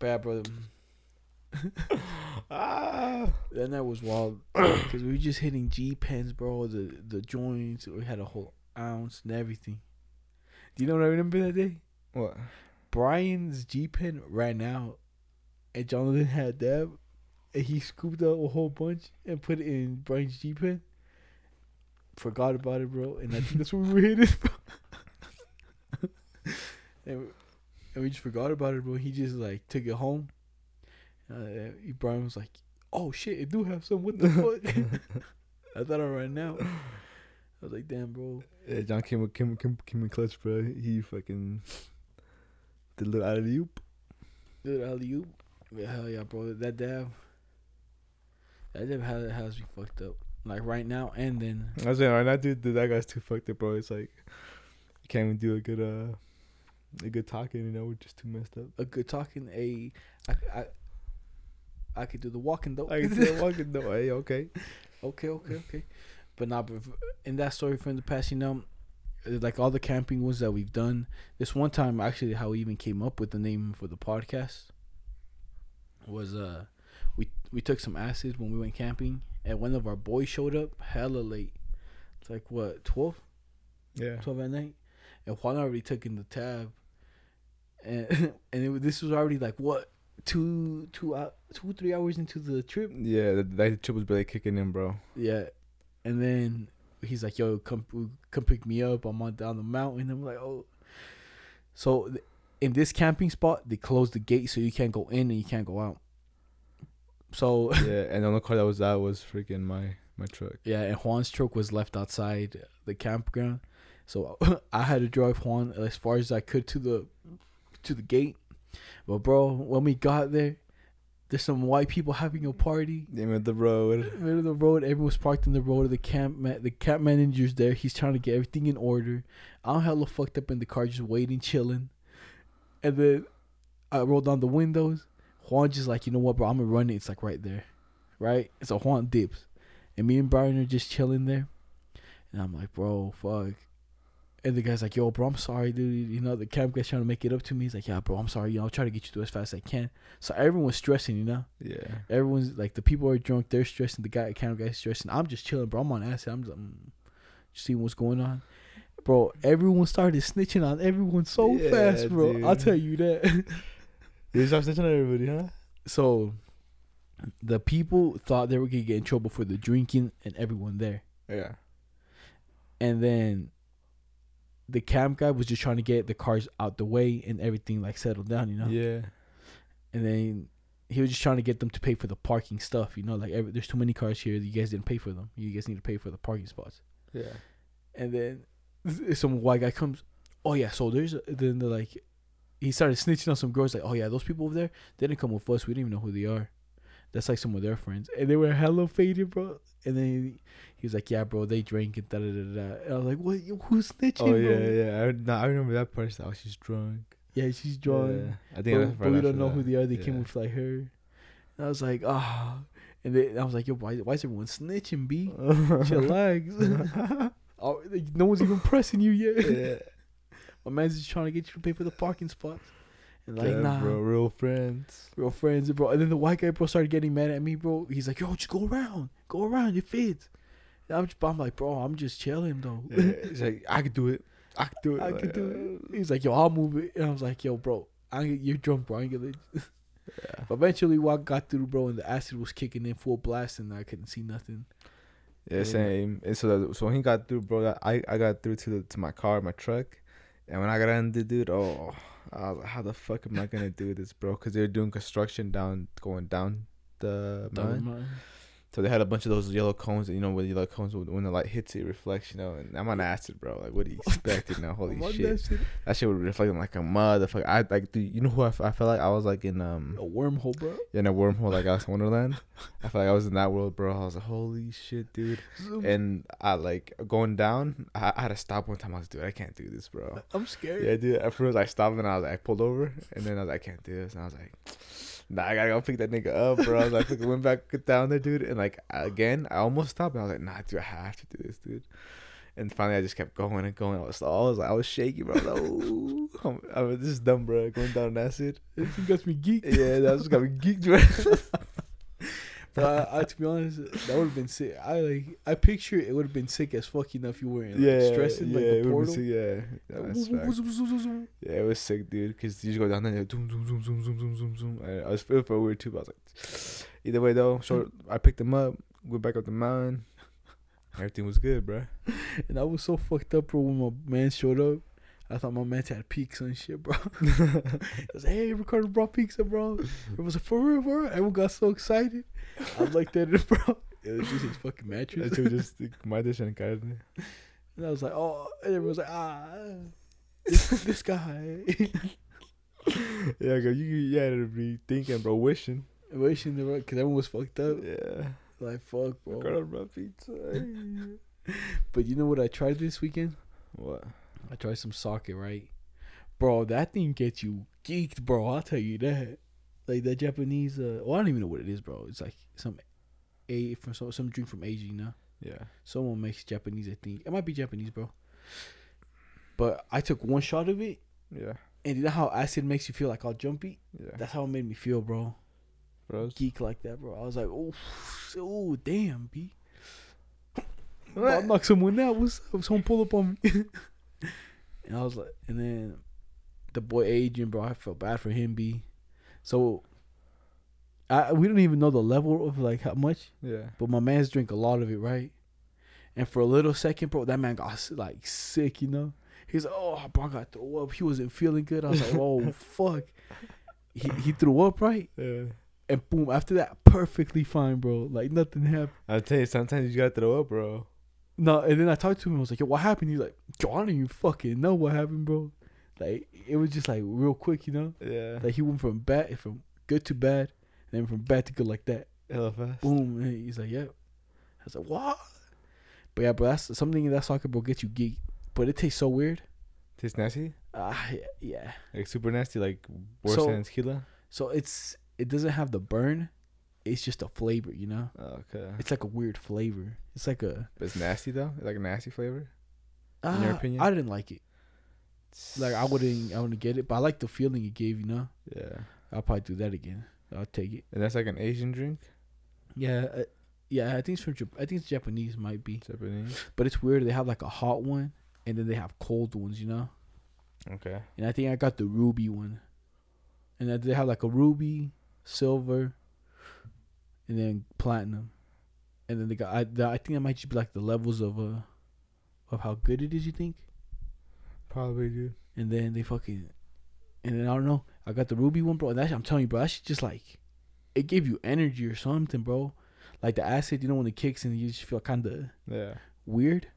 bad brother. Ah, Then That was wild because we were just hitting G pens, bro. The the joints. We had a whole ounce and everything. Do you know what I remember that day? what? Brian's G pen ran out, and Jonathan had dab, and he scooped out a whole bunch and put it in Brian's G pen. Forgot about it, bro, and I think that's what we were hitting, and, and we just forgot about it, bro. He just like took it home. Uh, Brian was like, "Oh shit, it do have some. What the fuck?" I thought I ran now. I was like, "Damn, bro." Yeah, John came with came came came in clutch, bro. He fucking did a little out of the oop. Dude, alley oop. Yeah, hell yeah, bro. That dab. That dab has, has me fucked up. Like right now and then. I was saying right now, dude, that guy's too fucked up, bro. It's like you can't even do a good uh a good talking. You know, we're just too messed up. A good talking, a. I, I, I could do the walking though. I can still walking though. Hey, okay. okay, okay, okay. But not but in that story from the past, you know, like all the camping ones that we've done. This one time, actually, how we even came up with the name for the podcast was uh, we we took some acid when we went camping, and one of our boys showed up hella late. It's like what twelve. Yeah. 12 at night, and Juan already took in the tab, and and it, this was already like what two two uh, two three hours into the trip. Yeah, that, that chip was barely kicking in, bro. Yeah, and then he's like, "Yo, come come pick me up. I'm on down the mountain." I'm like, "Oh." So th- in this camping spot, they closed the gate so you can't go in and you can't go out. So yeah, and the only car that was out was freaking my my truck. Yeah, and Juan's truck was left outside the campground, so I had to drive Juan as far as I could to the to the gate. But bro, when we got there, there's some white people having a party. Of the road. Middle of the road, everyone's parked in the road. The camp man, the camp manager's there. He's trying to get everything in order. I'm hella fucked up in the car, just waiting, chilling. And then I roll down the windows. Juan just like, you know what, bro? I'm gonna run it. It's like right there, right? It's so a Juan dips, and me and Brian are just chilling there. And I'm like, bro, fuck. And the guy's like, yo, bro, I'm sorry, dude. You know, the camp guy's trying to make it up to me. He's like, yeah, bro, I'm sorry. You know, I'll try to get you through as fast as I can. So everyone's stressing, you know. Yeah. Everyone's like the people are drunk, they're stressing. The guy camp guy's stressing. I'm just chilling, bro. I'm on acid. I'm just, just seeing what's going on, bro. Everyone started snitching on everyone so Yeah, fast, bro. I'll tell you that. You just snitching on everybody, huh? so, the people thought they were gonna get in trouble for the drinking and everyone there, Yeah. and then the camp guy was just trying to get the cars out the way and everything like settled down, you know. Yeah. And then he was just trying to get them to pay for the parking stuff, you know. Like every, there's too many cars here. You guys didn't pay for them. You guys need to pay for the parking spots. Yeah. And then some white guy comes. Oh yeah, so there's a, then they're like, he started snitching on some girls. Like, oh yeah, those people over there, they didn't come with us. We didn't even know who they are. That's like some of their friends, and they were hella faded, bro. And then he, was like, yeah, bro, they drank and da da da da. And I was like, what? Who's snitching? Oh bro? yeah, yeah. I, no, I remember that part. Oh, she's drunk. Yeah, she's drunk. Yeah. I think But, that's but we don't know that. who they are. They came with like her. And I was like, ah. And then I was like, yo, why, why is everyone snitching, B? Chillax. oh, like, no one's even pressing you yet. yeah. My man's just trying to get you to pay for the parking spots. Like, Damn, nah, bro, real friends. real friends, bro. And then the white guy, bro, started getting mad at me, bro. He's like, yo, just go around. Go around. It fits. And I'm, just, I'm like, bro, I'm just chilling, though. Yeah. He's like, I could do it. I could do it. I Like, could do it. He's like, yo, I'll move it. And I was like, yo, bro, I you're drunk, bro. I ain't gonna. Yeah. But eventually, what got through, bro, and the acid was kicking in full blast, and I couldn't see nothing. Yeah, Yeah. same. And so that, so when he got through, bro, I I got through to the to my car, my truck, and when I got in, the dude, oh, I was like, how the fuck am I gonna do this, bro? Because they were doing construction down, going down the Down the mountain. mountain. So they had a bunch of those yellow cones, and you know, with yellow cones when when the light hits it, reflects, you know. And I'm on acid, bro. Like, what do you expect, you know? Holy shit, that shit? that shit would reflect like a motherfucker. I like, dude, you know who I felt like I was like in um A wormhole, bro. in a wormhole like Alice in Wonderland. I felt like I was in that world, bro. I was like, holy shit, dude. And I like going down. I, I had to stop one time. I was, like, dude, I can't do this, bro. I'm scared. Yeah, dude. At first, I stopped and I was like, I pulled over, and then I was like, I can't do this, and I was like, Nah, I gotta go pick that nigga up, bro. I was like, fucking went back down there, dude, and like again, I almost stopped. And I was like, Nah, dude, I have to do this, dude. And finally, I just kept going and going. I was, I was like, I was shaky, bro. I was like, Ooh. I'm, I was this is dumb, bro. Going down acid. It got me geeked. Yeah, that just got me geeked, bro. But I, I, to be honest, that would have been sick. I like, I picture it would have been sick as fuck. You know, if you weren't like, yeah, stressing yeah, like the portal. sick, yeah, yeah, that's fact. Yeah, it was sick, dude. Cause you just go down there, zoom, zoom, zoom, zoom, zoom, zoom, zoom, zoom. I, I was feeling for weird too, but I was like, either way though, So I picked him up, went back up the mountain. Everything was good, bro. And I was so fucked up, bro. When my man showed up, I thought my man had peaks and shit, bro. I was like, "Hey, Ricardo brought pizza, bro." It was like, "For real, bro." Everyone got so excited. I looked at it, bro. It was just his fucking mattress. That's just my dish and carne. And I was like, "Oh," and everyone was like, "Ah, this, this guy." Yeah, girl, you you had to be thinking, bro, wishing. Wishing the because everyone was fucked up. Yeah, Like fuck, bro. Ricardo brought pizza. But you know what I tried this weekend? what? I tried some sake, right? Bro, that thing gets you geeked, bro. I'll tell you that. Like that Japanese uh well I don't even know what it is, bro. It's like some a from some some drink from Asia, you know? Yeah. Someone makes Japanese, I think. It might be Japanese, bro. But I took one shot of it Yeah. and you know how acid makes you feel like all jumpy? Yeah. That's how it made me feel, bro. Bros. Geek like that, bro. I was like, oh, oh damn, B. I'll knock someone out. What's up? Someone pull up on me. and I was like, and then the boy Adrian, bro, I felt bad for him, B. So I we don't even know the level of like how much, Yeah. but my man's drink a lot of it, right? And for a little second, bro, that man got like sick, you know. He's like, oh, bro, I got to throw up. He wasn't feeling good. I was like, oh fuck. He he threw up, right? Yeah. And boom, after that, perfectly fine, bro. Like nothing happened. I'll tell you, sometimes you gotta throw up, bro. No, and then I talked to him. I was like, "Yo, what happened?" He's like, "Yo, I don't even fucking know what happened, bro." Like it was just like real quick, you know. Yeah. Like he went from bad, from good to bad, and then from bad to good like that. Hella fast. Boom. And he's like, "Yeah." I was like, "What?" But yeah, bro, that's something in that sake, bro, gets you geeked. But it tastes so weird. Tastes nasty. Ah, yeah, yeah. Like super nasty. Like worse So- than tequila. So it's it doesn't have the burn. It's just a flavor, you know. Okay. It's like a weird flavor. It's like a. But it's nasty though. It's like a nasty flavor. Ah, your opinion? I didn't like it. Like I wouldn't, I wouldn't get it. But I like the feeling it gave, you know. Yeah. I'll probably do that again. I'll take it. And that's like an Asian drink. Yeah, uh, yeah. I think it's from. Jap- I think it's Japanese, might be. Japanese. But it's weird. They have like a hot one, and then they have cold ones. You know. Okay. And I think I got the ruby one. And they have like a ruby, silver, and then platinum. And then they got. I, the, I think that might just be like the levels of uh, of how good it is. You think? Probably, dude. And then they fucking. And then I don't know. I got the ruby one, bro. And that I'm telling you, bro. That shit just like, it gave you energy or something, bro. Like the acid, you know, when it kicks and you just feel kind of Yeah. weird.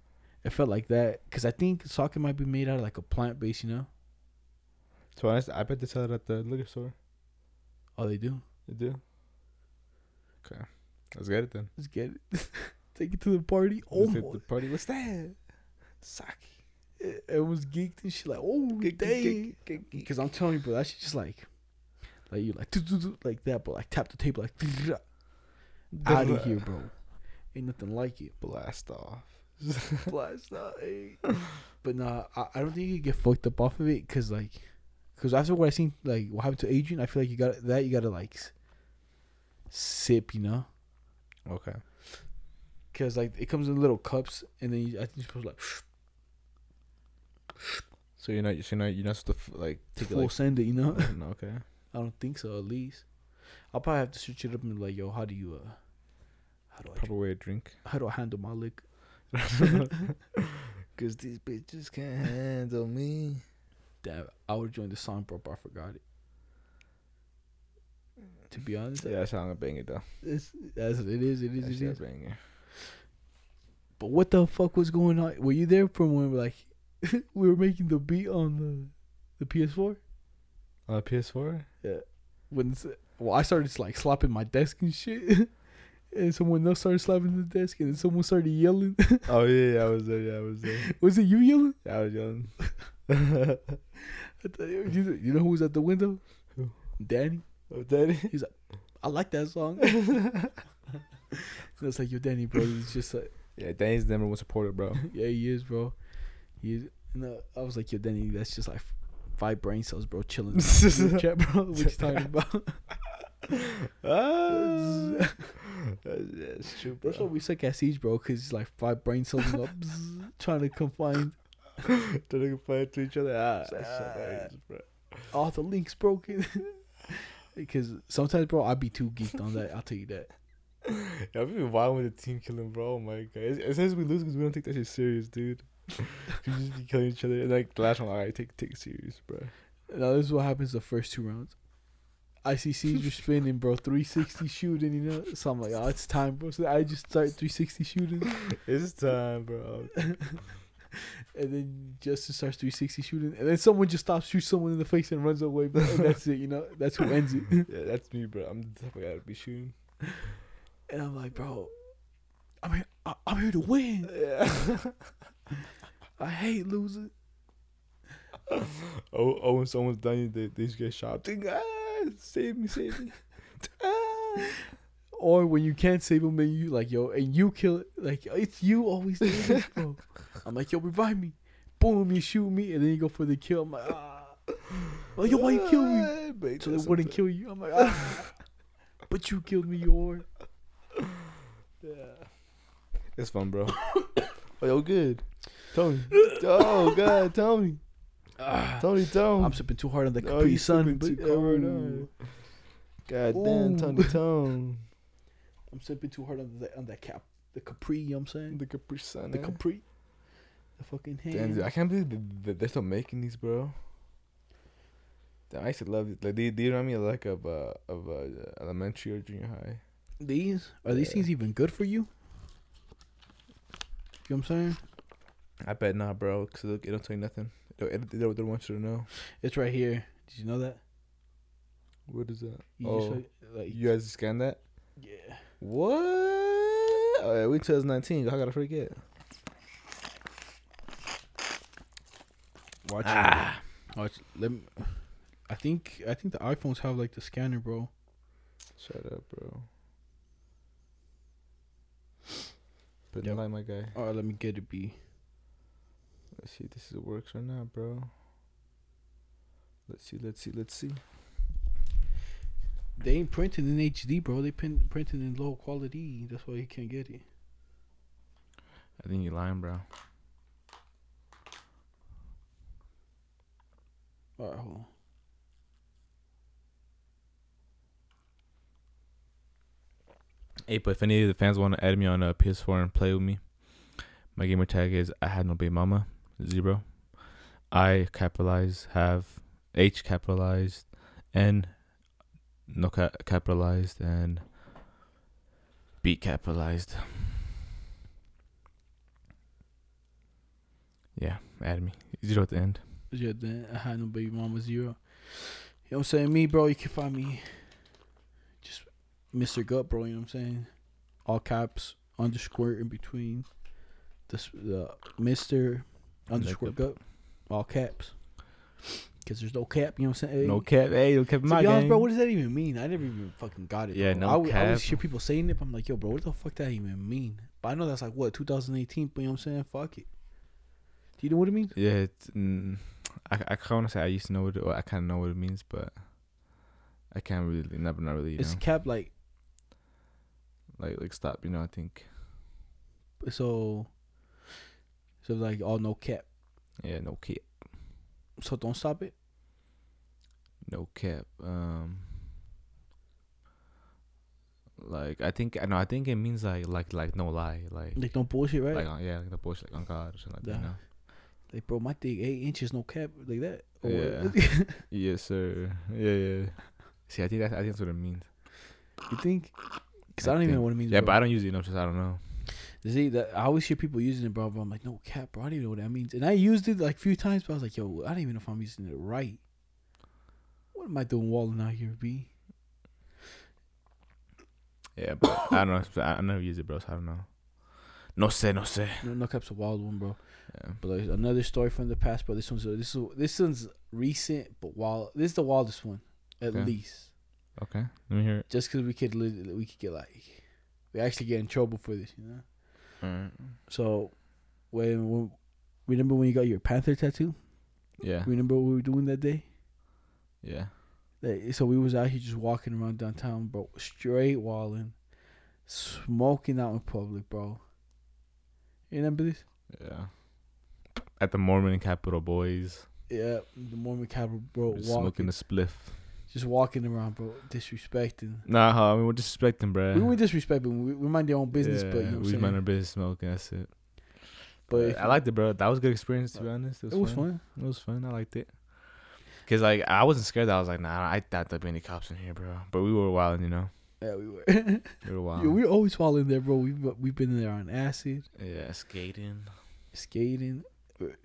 It felt like that because I think sake might be made out of like a plant base, you know. So honest, I bet they sell it at the liquor store. Oh, they do. They do. Okay. Let's get it then. Let's get it. Take it to the party. Oh, Let's hit my. the party. What's that? Sake. was geeked and shit. Like, oh, dang. Geek. Because I'm telling you, bro, that shit just like, like you like, like that, but like tap the table, like, out of here, bro. Ain't nothing like it. Blast off. Blast out, hey. Eh. But nah, I, I don't think you get fucked up off of it, cause like, cause after what I seen, like what happened to Adrian, I feel like you got that you gotta like sip, you know, Okay. cause like it comes in little cups, and then you, I think you're supposed to like So you're not, so you're not, you're not supposed to like take it full like. send it, you know. okay. I don't think so. At least I'll probably have to switch it up and be like, yo, how do you uh, How do I Proper way to drink. how do I handle my liquor? Cause these bitches can't handle me. Damn, I would join the song, bro, but I forgot it. To be honest, Yeah, that sound a banger though. it's, that's it is. It is. That It is. banger. But what the fuck was going on? Were you there from when we like we were making the beat on the the PS4? On a PS4? Yeah. When well, I started like slapping my desk and shit, and someone else started slapping the desk, and then someone started yelling. Oh yeah, yeah, I was there. Yeah, I was there. was it you yelling? Yeah, I was. I You know, you know who was at the window? Who? Danny. Oh, like, I like that song. and it's like, yo, Danny, bro. It's just like, Yeah, Danny's the number one supporter, bro. yeah, he is, bro. He is. No, I was like, yo, Danny, that's just like five brain cells, bro, chilling. in the group chat, bro. What you talking about? ah, that's true, bro. That's why we suck at Siege, bro, because it's like five brain cells know, bzz, trying to confine Trying to fight to each other. Ah, so like, bro. all the links broken. Because sometimes, bro, I'd be too geeked on that. I'll tell you that. Yeah, I've been wild with the team killing, bro. Oh my god. It, says we lose because we don't take that shit serious, dude. we just be killing each other. And like the last one, alright, take take it serious, bro. Now this is what happens the first two rounds. I see Siege was spinning, bro, 360 shooting, you know. So I'm like, oh, it's time, bro. So I just start 360 shooting, It's time, bro. and then Justin starts 360 shooting, and then someone just stops, shoots someone in the face, and runs away. Bro. And that's it, you know. That's who ends it. yeah, that's me, bro. I'm the type of guy to be shooting. And I'm like, bro, I'm here. I, I'm here to win. Yeah. I hate losing. oh, oh, when someone's done you, they, they just get shot. Think, ah, save me, save me. ah. Or when you can't save them, and you like, yo, and you kill it. Like it's you always doing this, bro. I'm like, yo, revive me. Boom, you shoot me, and then you go for the kill. I'm like, ah. Like, yo, why you kill me? Ah, but So they wouldn't something. kill you. I'm like, ah. But you killed me, or Yeah. It's fun, bro. oh, yo, good. Tony. Oh, God, Tony. Tony, Tony. I'm sipping too hard on the Oh, Capri you Sun. sipping But, too hard, oh. God damn, Ooh. Tony I'm sipping too hard on the on that cap, the Capri. You know what I'm saying? The Capri Sun. The eh? Capri. The fucking hand. Damn, dude, I can't believe that- they're still making these, bro. Damn, I used to love it. Like, they, they remind me like of uh, of uh, elementary or junior high. These are these things even good for you? You know what I'm saying? I bet not, bro. Cause look, it don't tell you nothing. They don't, they don't, want you to know. It's right here. Did you know that? What is that? You oh, just, like, you guys scan that? yeah. What? Oh, yeah, we 2019. I gotta forget. Watch. Ah. Watch. Let me. I think I think the iPhones have like the scanner, bro. Shut up, bro. But Yep. like my guy. All right, let me get it. B. Let's see if this is works right now, bro. Let's see, let's see, let's see. They ain't printed in HD, bro. They print printed in low quality. That's why you can't get it. I think you're lying, bro. All right, hold on. Hey, but if any of the fans want to add me on uh, PS4 and play with me, my gamer tag is I had no baby mama zero. I capitalized have H capitalized N no ca- capitalized and B capitalized. Yeah, add me zero at the end. Yeah, then I had no baby mama zero. You know what I'm saying? Me, bro, you can find me just Mr. Gup, bro. You know what I'm saying? All caps, underscore in between. The, s- the Mr. underscore Gup, all caps. Because there's no cap, you know what I'm saying? No cap, hey, no cap in To my be honest, game. bro, what does that even mean? I never even fucking got it. Yeah, bro. no I, always- I always hear people saying it, but I'm like, yo, bro, what the fuck that even mean? But I know that's like what 2018. But you know what I'm saying? Fuck it. Do you know what it means? Yeah, it's, mm, I I kind of say I used to know what it, or I kind of know what it means, but I can't really, never, not really, It's know, cap like like like stop, you know. I think, so. So like all no cap. yeah, no cap, So don't stop it. no cap. Um, Like I think I know. I think it means like like like no lie. Like Like no bullshit, right? like uh, yeah, like the bullshit like on God or something like that. You know? Bro, my dick eight inches, no cap, like that. Or Yeah. Yes, sir. Yeah, yeah. See, I think that I think that's what it means. you think? Because I I, don't even know what it means. Yeah, bro. but I don't use it enough. Just I don't know. See, that I always hear people using it, bro. But I'm like, no cap, bro. I don't even know what that means. And I used it like a few times, but I was like, yo, I don't even know if I'm using it right. What am I doing walling out here, B? Yeah, but I don't know. I, I never use it, bro. So I don't know. No sé, no sé. No, no cap's a wild one, bro. Yeah. But like another story from the past, but This one's this is this one's recent, but wild. This is the wildest one, at Okay. least. Okay. Let me hear it. Just because we could we could get like we actually get in trouble for this, you know. Alright. So when, when remember when you got your panther tattoo? Yeah. Remember what we were doing that day? Yeah. Like, So we was out here just walking around downtown, bro, straight walling, smoking out in public, bro. You remember this? Yeah. At the Mormon Capital Boys. Yeah, the Mormon Capital, bro, Just walking, smoking a spliff. just walking around, bro, disrespecting. Nah, huh, I mean, we're disrespecting, bro. We were disrespecting. We, we mind our own business, but you know we saying. mind our business smoking. That's it. but I liked it, bro. That was a good experience, to be uh, honest. It was, it was fun. fun. It was fun. I liked it. Cause like I wasn't scared. I was like, nah, I doubt there'd be any cops in here, bro. But we were wild, you know. Yeah, we were. We were wild. yeah, we were always falling there, bro. We've we've been there on acid, yeah, skating. skating.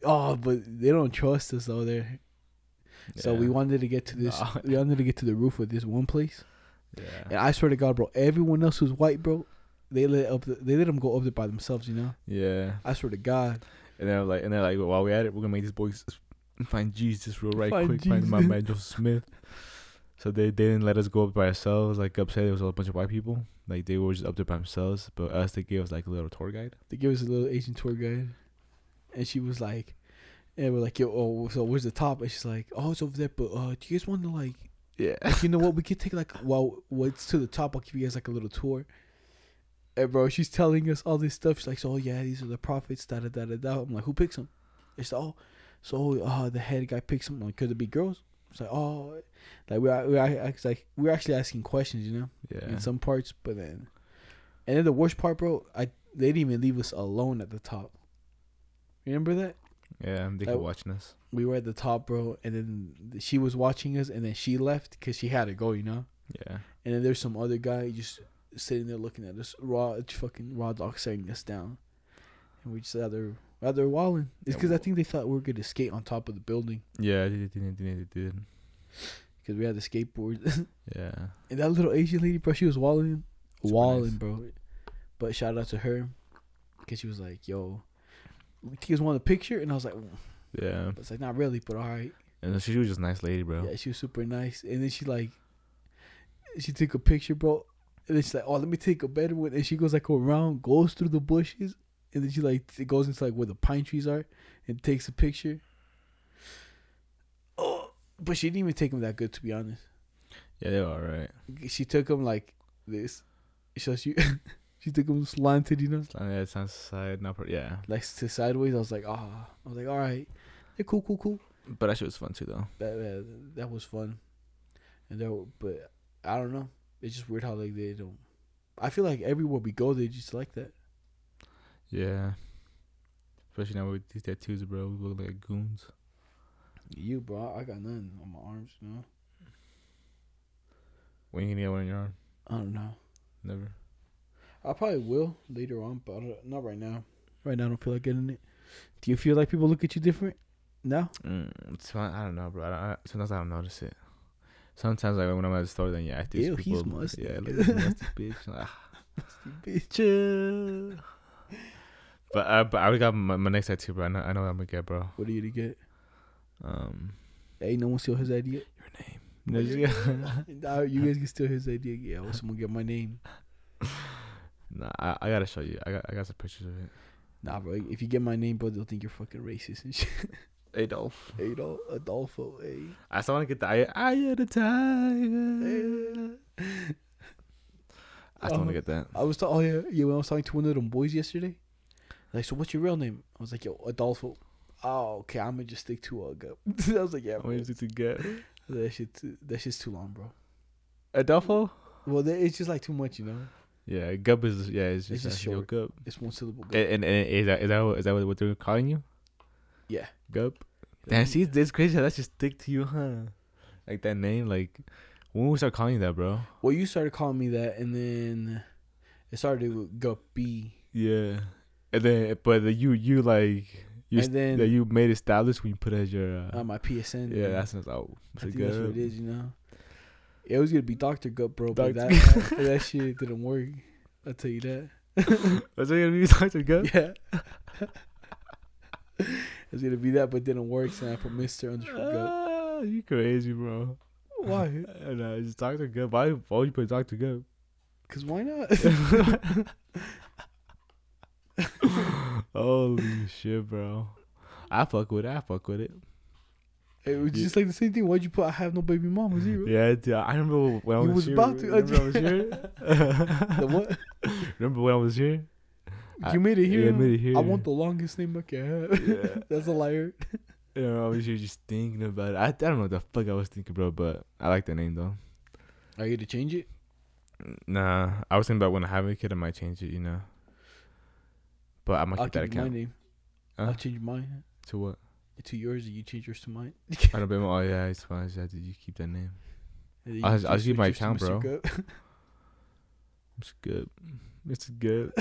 Oh, but they don't trust us though. There, so we wanted to get to this. We wanted to get to the roof of this one place, Yeah. and I swear to God, bro, everyone else who's white, bro, they let up. The, they let them go up there by themselves. You know, Yeah. I swear to God. And they're like, and they're like, while we at it, we're gonna make these boys find Jesus real right Find quick. Find my man Joseph Smith. So they, they didn't let us go up by ourselves. Like upset, there was a bunch of white people. Like they were just up there by themselves. But us, they gave us like a little tour guide. They gave us a little Asian tour guide, and she was like, and we're like, yo, oh, so where's the top? And she's like, oh, it's over there. But uh, do you guys want to like? Yeah. Like, you know what? We could take like well, what's to the top? I'll give you guys like a little tour. And bro, she's telling us all this stuff. She's like, so oh, yeah, these are the prophets. Da da da da da. I'm like, who picks them? It's oh, so uh, the head guy picks them. Like, could it be girls? It's like, oh, like we we it's like we're actually asking questions, you know, Yeah. in some parts. But then, and then the worst part, bro, I they didn't even leave us alone at the top. Remember that? yeah. Kept watching us. We were at the top, bro, and then she was watching us, and then she left because she had to go, you know. Yeah. And then there's some other guy just sitting there looking at us, raw fucking raw dog setting us down, and we just out there, out there walling. It's Yeah, because I think they thought we were gonna skate on top of the building Yeah. They did. They did. They did. They did. because we had the skateboard. Yeah. and that little Asian lady, bro, she was walling, walling, nice. bro. But shout out to her because she was like, "Yo, you guys want a picture?" And I was like, mm. Yeah. "It's like not really, but all right." And she was just a nice lady, bro. Yeah, she was super nice. And then she like, she took a picture, bro. And then she's like, "Oh, let me take a better one." And she goes like around, goes through the bushes, and then she like it goes into like where the pine trees are, and takes a picture. Oh, but she didn't even take them that good, to be honest. Yeah, they were alright. She took them like this. So she, she took them slanted, you know, Yeah, it sounds side, not part. Yeah, like to sideways. I was like, ah, I was like, all right, yeah, cool, cool, cool. but that shit was fun too, though. that that, that was fun, and there, were- but I don't know. It's just weird how like they don't. I feel like everywhere we go, they just like that. Yeah. Especially now with these tattoos, bro. We look like goons. You, bro, I got nothing on my arms. You know, When you gonna get one in your arm? I don't know. Never. I probably will later on, but don't, right now. Right now, I don't feel like getting it. Do you feel like people look at you different? No. Mm, it's fun. I don't know, bro. I, I, sometimes I don't notice it. Sometimes, like when I'm at the store, then yeah, I see Ew, he's people. musty. Yeah, look at this musty bitch. Ah, bitch. But uh, but I already got my, my next tattoo, bro. I know, I know what I'm gonna get, bro. What are you gonna get? Um, Hey, no one steal his idea. your name. No, No, you- you guys can steal his idea. Yeah, well, someone get my name. nah, I, I gotta show you. I got I got some pictures of it. Nah, bro. If you get my name, bro, they'll think you're fucking racist and shit. Adolf. Adol, Adolfo, hey. I still want to get the eye, eye of the tiger. I still want Oh. to get that. I was talking. Oh yeah, yeah. When I was talking to one of them boys yesterday, like, so what's your real name? I was like, yo, Adolfo. Oh, okay. I'm gonna just stick to uh. I was like, yeah, I'm gonna to get That shit, too, that shit's too long, bro. Adolfo. Well, it's just like too much, you know. Yeah, Gup is yeah, it's It's just, just like, yo, short. Gup. It's one syllable. And, and, and is that is that what, is that what they're calling you? yeah. Gup. Damn, see, it's, it's crazy how that just stick to you, huh? Like that name, like when we start calling you that, bro. Well, you started calling me that, and then it started with Guppy. Yeah, and then but the, you you like you And then- that you made established when you put as your uh, Uh, my PSN. yeah man. that's that's oh I think that's what it is, you know. It was gonna be Doctor Gup, bro, but Dr. that that shit didn't work. I'll tell you that. What you're gonna be Doctor Gup. Yeah. it's gonna be that, but didn't work, so I put Mister underscore Gup. Ah, you crazy, bro. Why? And uh, it's Doctor Gup. Why why would you put Doctor Gup? Cause why not? Holy shit, bro. I fuck with it. I fuck with it. It was Yeah. just like the same thing. Why'd you put I have no baby mama zero? Yeah, dude, I remember when I was, was here. about to- Remember I was here. The what? Remember when I was here? I- you made it here. yeah, I made it here. I want the longest name I can have. Yeah. That's a liar. You know, I was here just thinking about it. I, I don't know what the fuck I was thinking, bro, but I like the name though. Are you gonna change it? Nah, I was thinking about when I have a kid, I might change it, you know. But I might I'll keep that keep my account. name. Huh? I'll change mine To what? To yours, and you change yours to mine. I don't know. Oh yeah, it's fine. Yeah, did you keep that name? I'll- you I'll just my account, bro. It's good. It's good.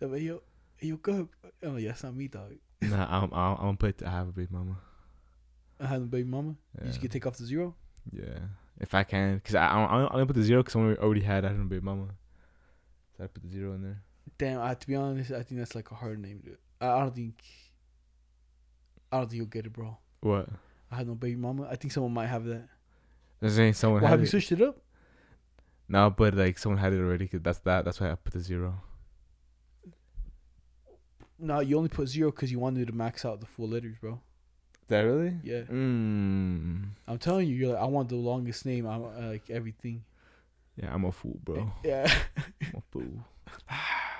Yo, yo, Gup. Oh, yeah, that's not me, dog. nah, I'm, I'm, I'm gonna put I have a baby mama. I have a baby mama. Yeah. You just get take off the zero. Yeah, if I can, cause I I I only put the zero because I already had I had a baby mama. So I put the zero in there. Damn, I, to be honest, I think that's like a hard name. Dude. I, I don't think. I don't think you'll get it, bro. What? I had no baby mama. I think someone might have that. I'm saying someone Well, have you switched it up? No, but like someone had it already. Cause that's that. That's why I put the zero. No, you only put zero because you wanted to max out the full letters, bro. That really? Yeah, Mm. I'm telling you, you're like, I want the longest name. I want, uh, like everything. Yeah, I'm a fool, bro. Yeah. I'm a fool.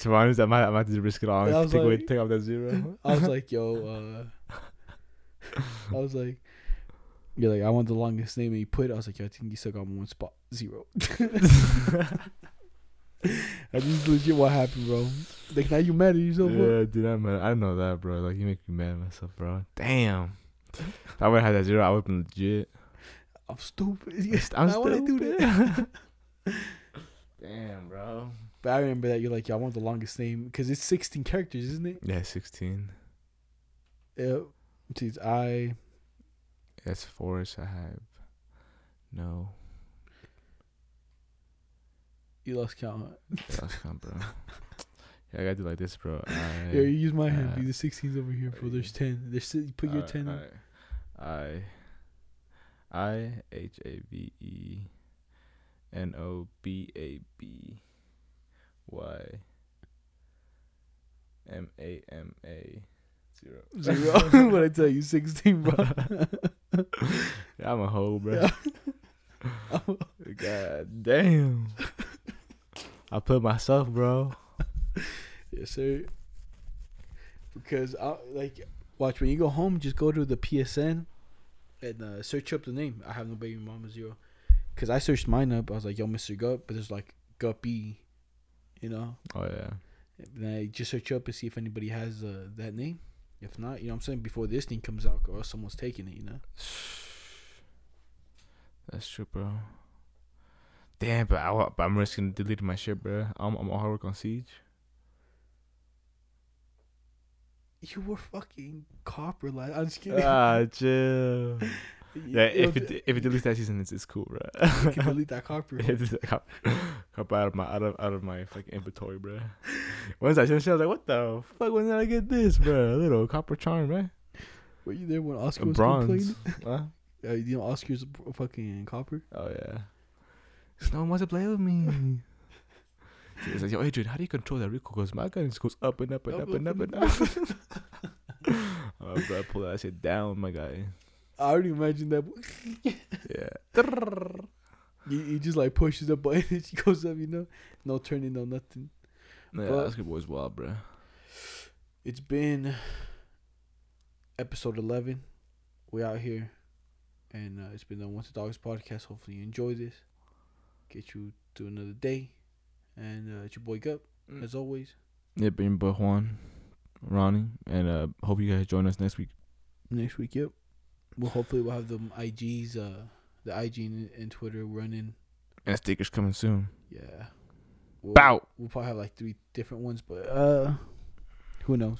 to be honest, I might, I might have to risk it all. And Take away, like- take off that zero. I was like, yo, uh, I was like, you're like, I want the longest name, and you put it. I was like, yo, I think you still got one spot, zero. That's just legit what happened, bro. Like now you mad at yourself, bro. yeah, dude, I'm mad. I know that, bro. Like you make me mad at myself, bro. Damn. If I would have had that zero, I would have been legit. I'm stupid. I'm would I do stupid. that? Damn, bro. But I remember that you're like, yeah, I want the longest name because it's 16 characters, isn't it? Yeah, 16. Yeah. It's I. That's force I have. No. You lost count. huh? That's come, bro. Yeah, I gotta do like this, bro. I, Yeah, you use my hand. uh, Be the 16s over here, bro. There's 10. There's put your 10 on. I I H A V E N O B A B Y M A M A zero. Zero. what I tell you, 16, bro. Yeah, I'm a hoe, bro. Yeah. God damn. I put myself, bro. yes, sir. Because I like watch when you go home, just go to the PSN and uh, search up the name. I have no baby mama zero. Cause I searched mine up. I was like, yo, Mr. Gup, but there's like Guppy, you know. Oh yeah. Then I just search up and see if anybody has uh, that name. If not, you know what I'm saying? Before this thing comes out, or someone's taking it, you know? That's true, bro. Damn, but, I, but I'm risking deleting my shit, bro. I'm, I'm all hard work on Siege. You were fucking copper, lad. I'm just kidding. ah, chill. Yeah, if it if it deletes that season, it's, it's cool, bro. you can delete that copper. Yeah, just like hop, hop out of my out of out of my fucking inventory, bro. Once I finished, I was like, "What the fuck? When did I get this, bro? A little copper charm, man. Were you there when Oscar was bronze. Huh? Uh, you know Oscar's fucking copper. Oh yeah. No one wants to play with me. He's like, "Yo, Adrian, how do you control that recoil?" Goes, my gun just goes up and up and up, and up and up. oh, bro, I pull that shit down, my guy. I already imagine that. Yeah. You, you just like pushes the button and she goes up, you know? No turning, no nothing. No, yeah, boys wild, bro. It's been episode 11. We out here. And uh, it's been the Once the Dogs podcast. Hopefully you enjoy this. Get you to another day. And uh, it's your boy Gup, Mm. as always. Yeah, been but Juan, Ronnie, and uh, hope you guys join us next week. Next week, yep. Well, hopefully we'll have the IGs, uh, the IG and, and Twitter running. And stickers coming soon. Yeah. We'll, Bow. We'll probably have like three different ones, but uh, who knows?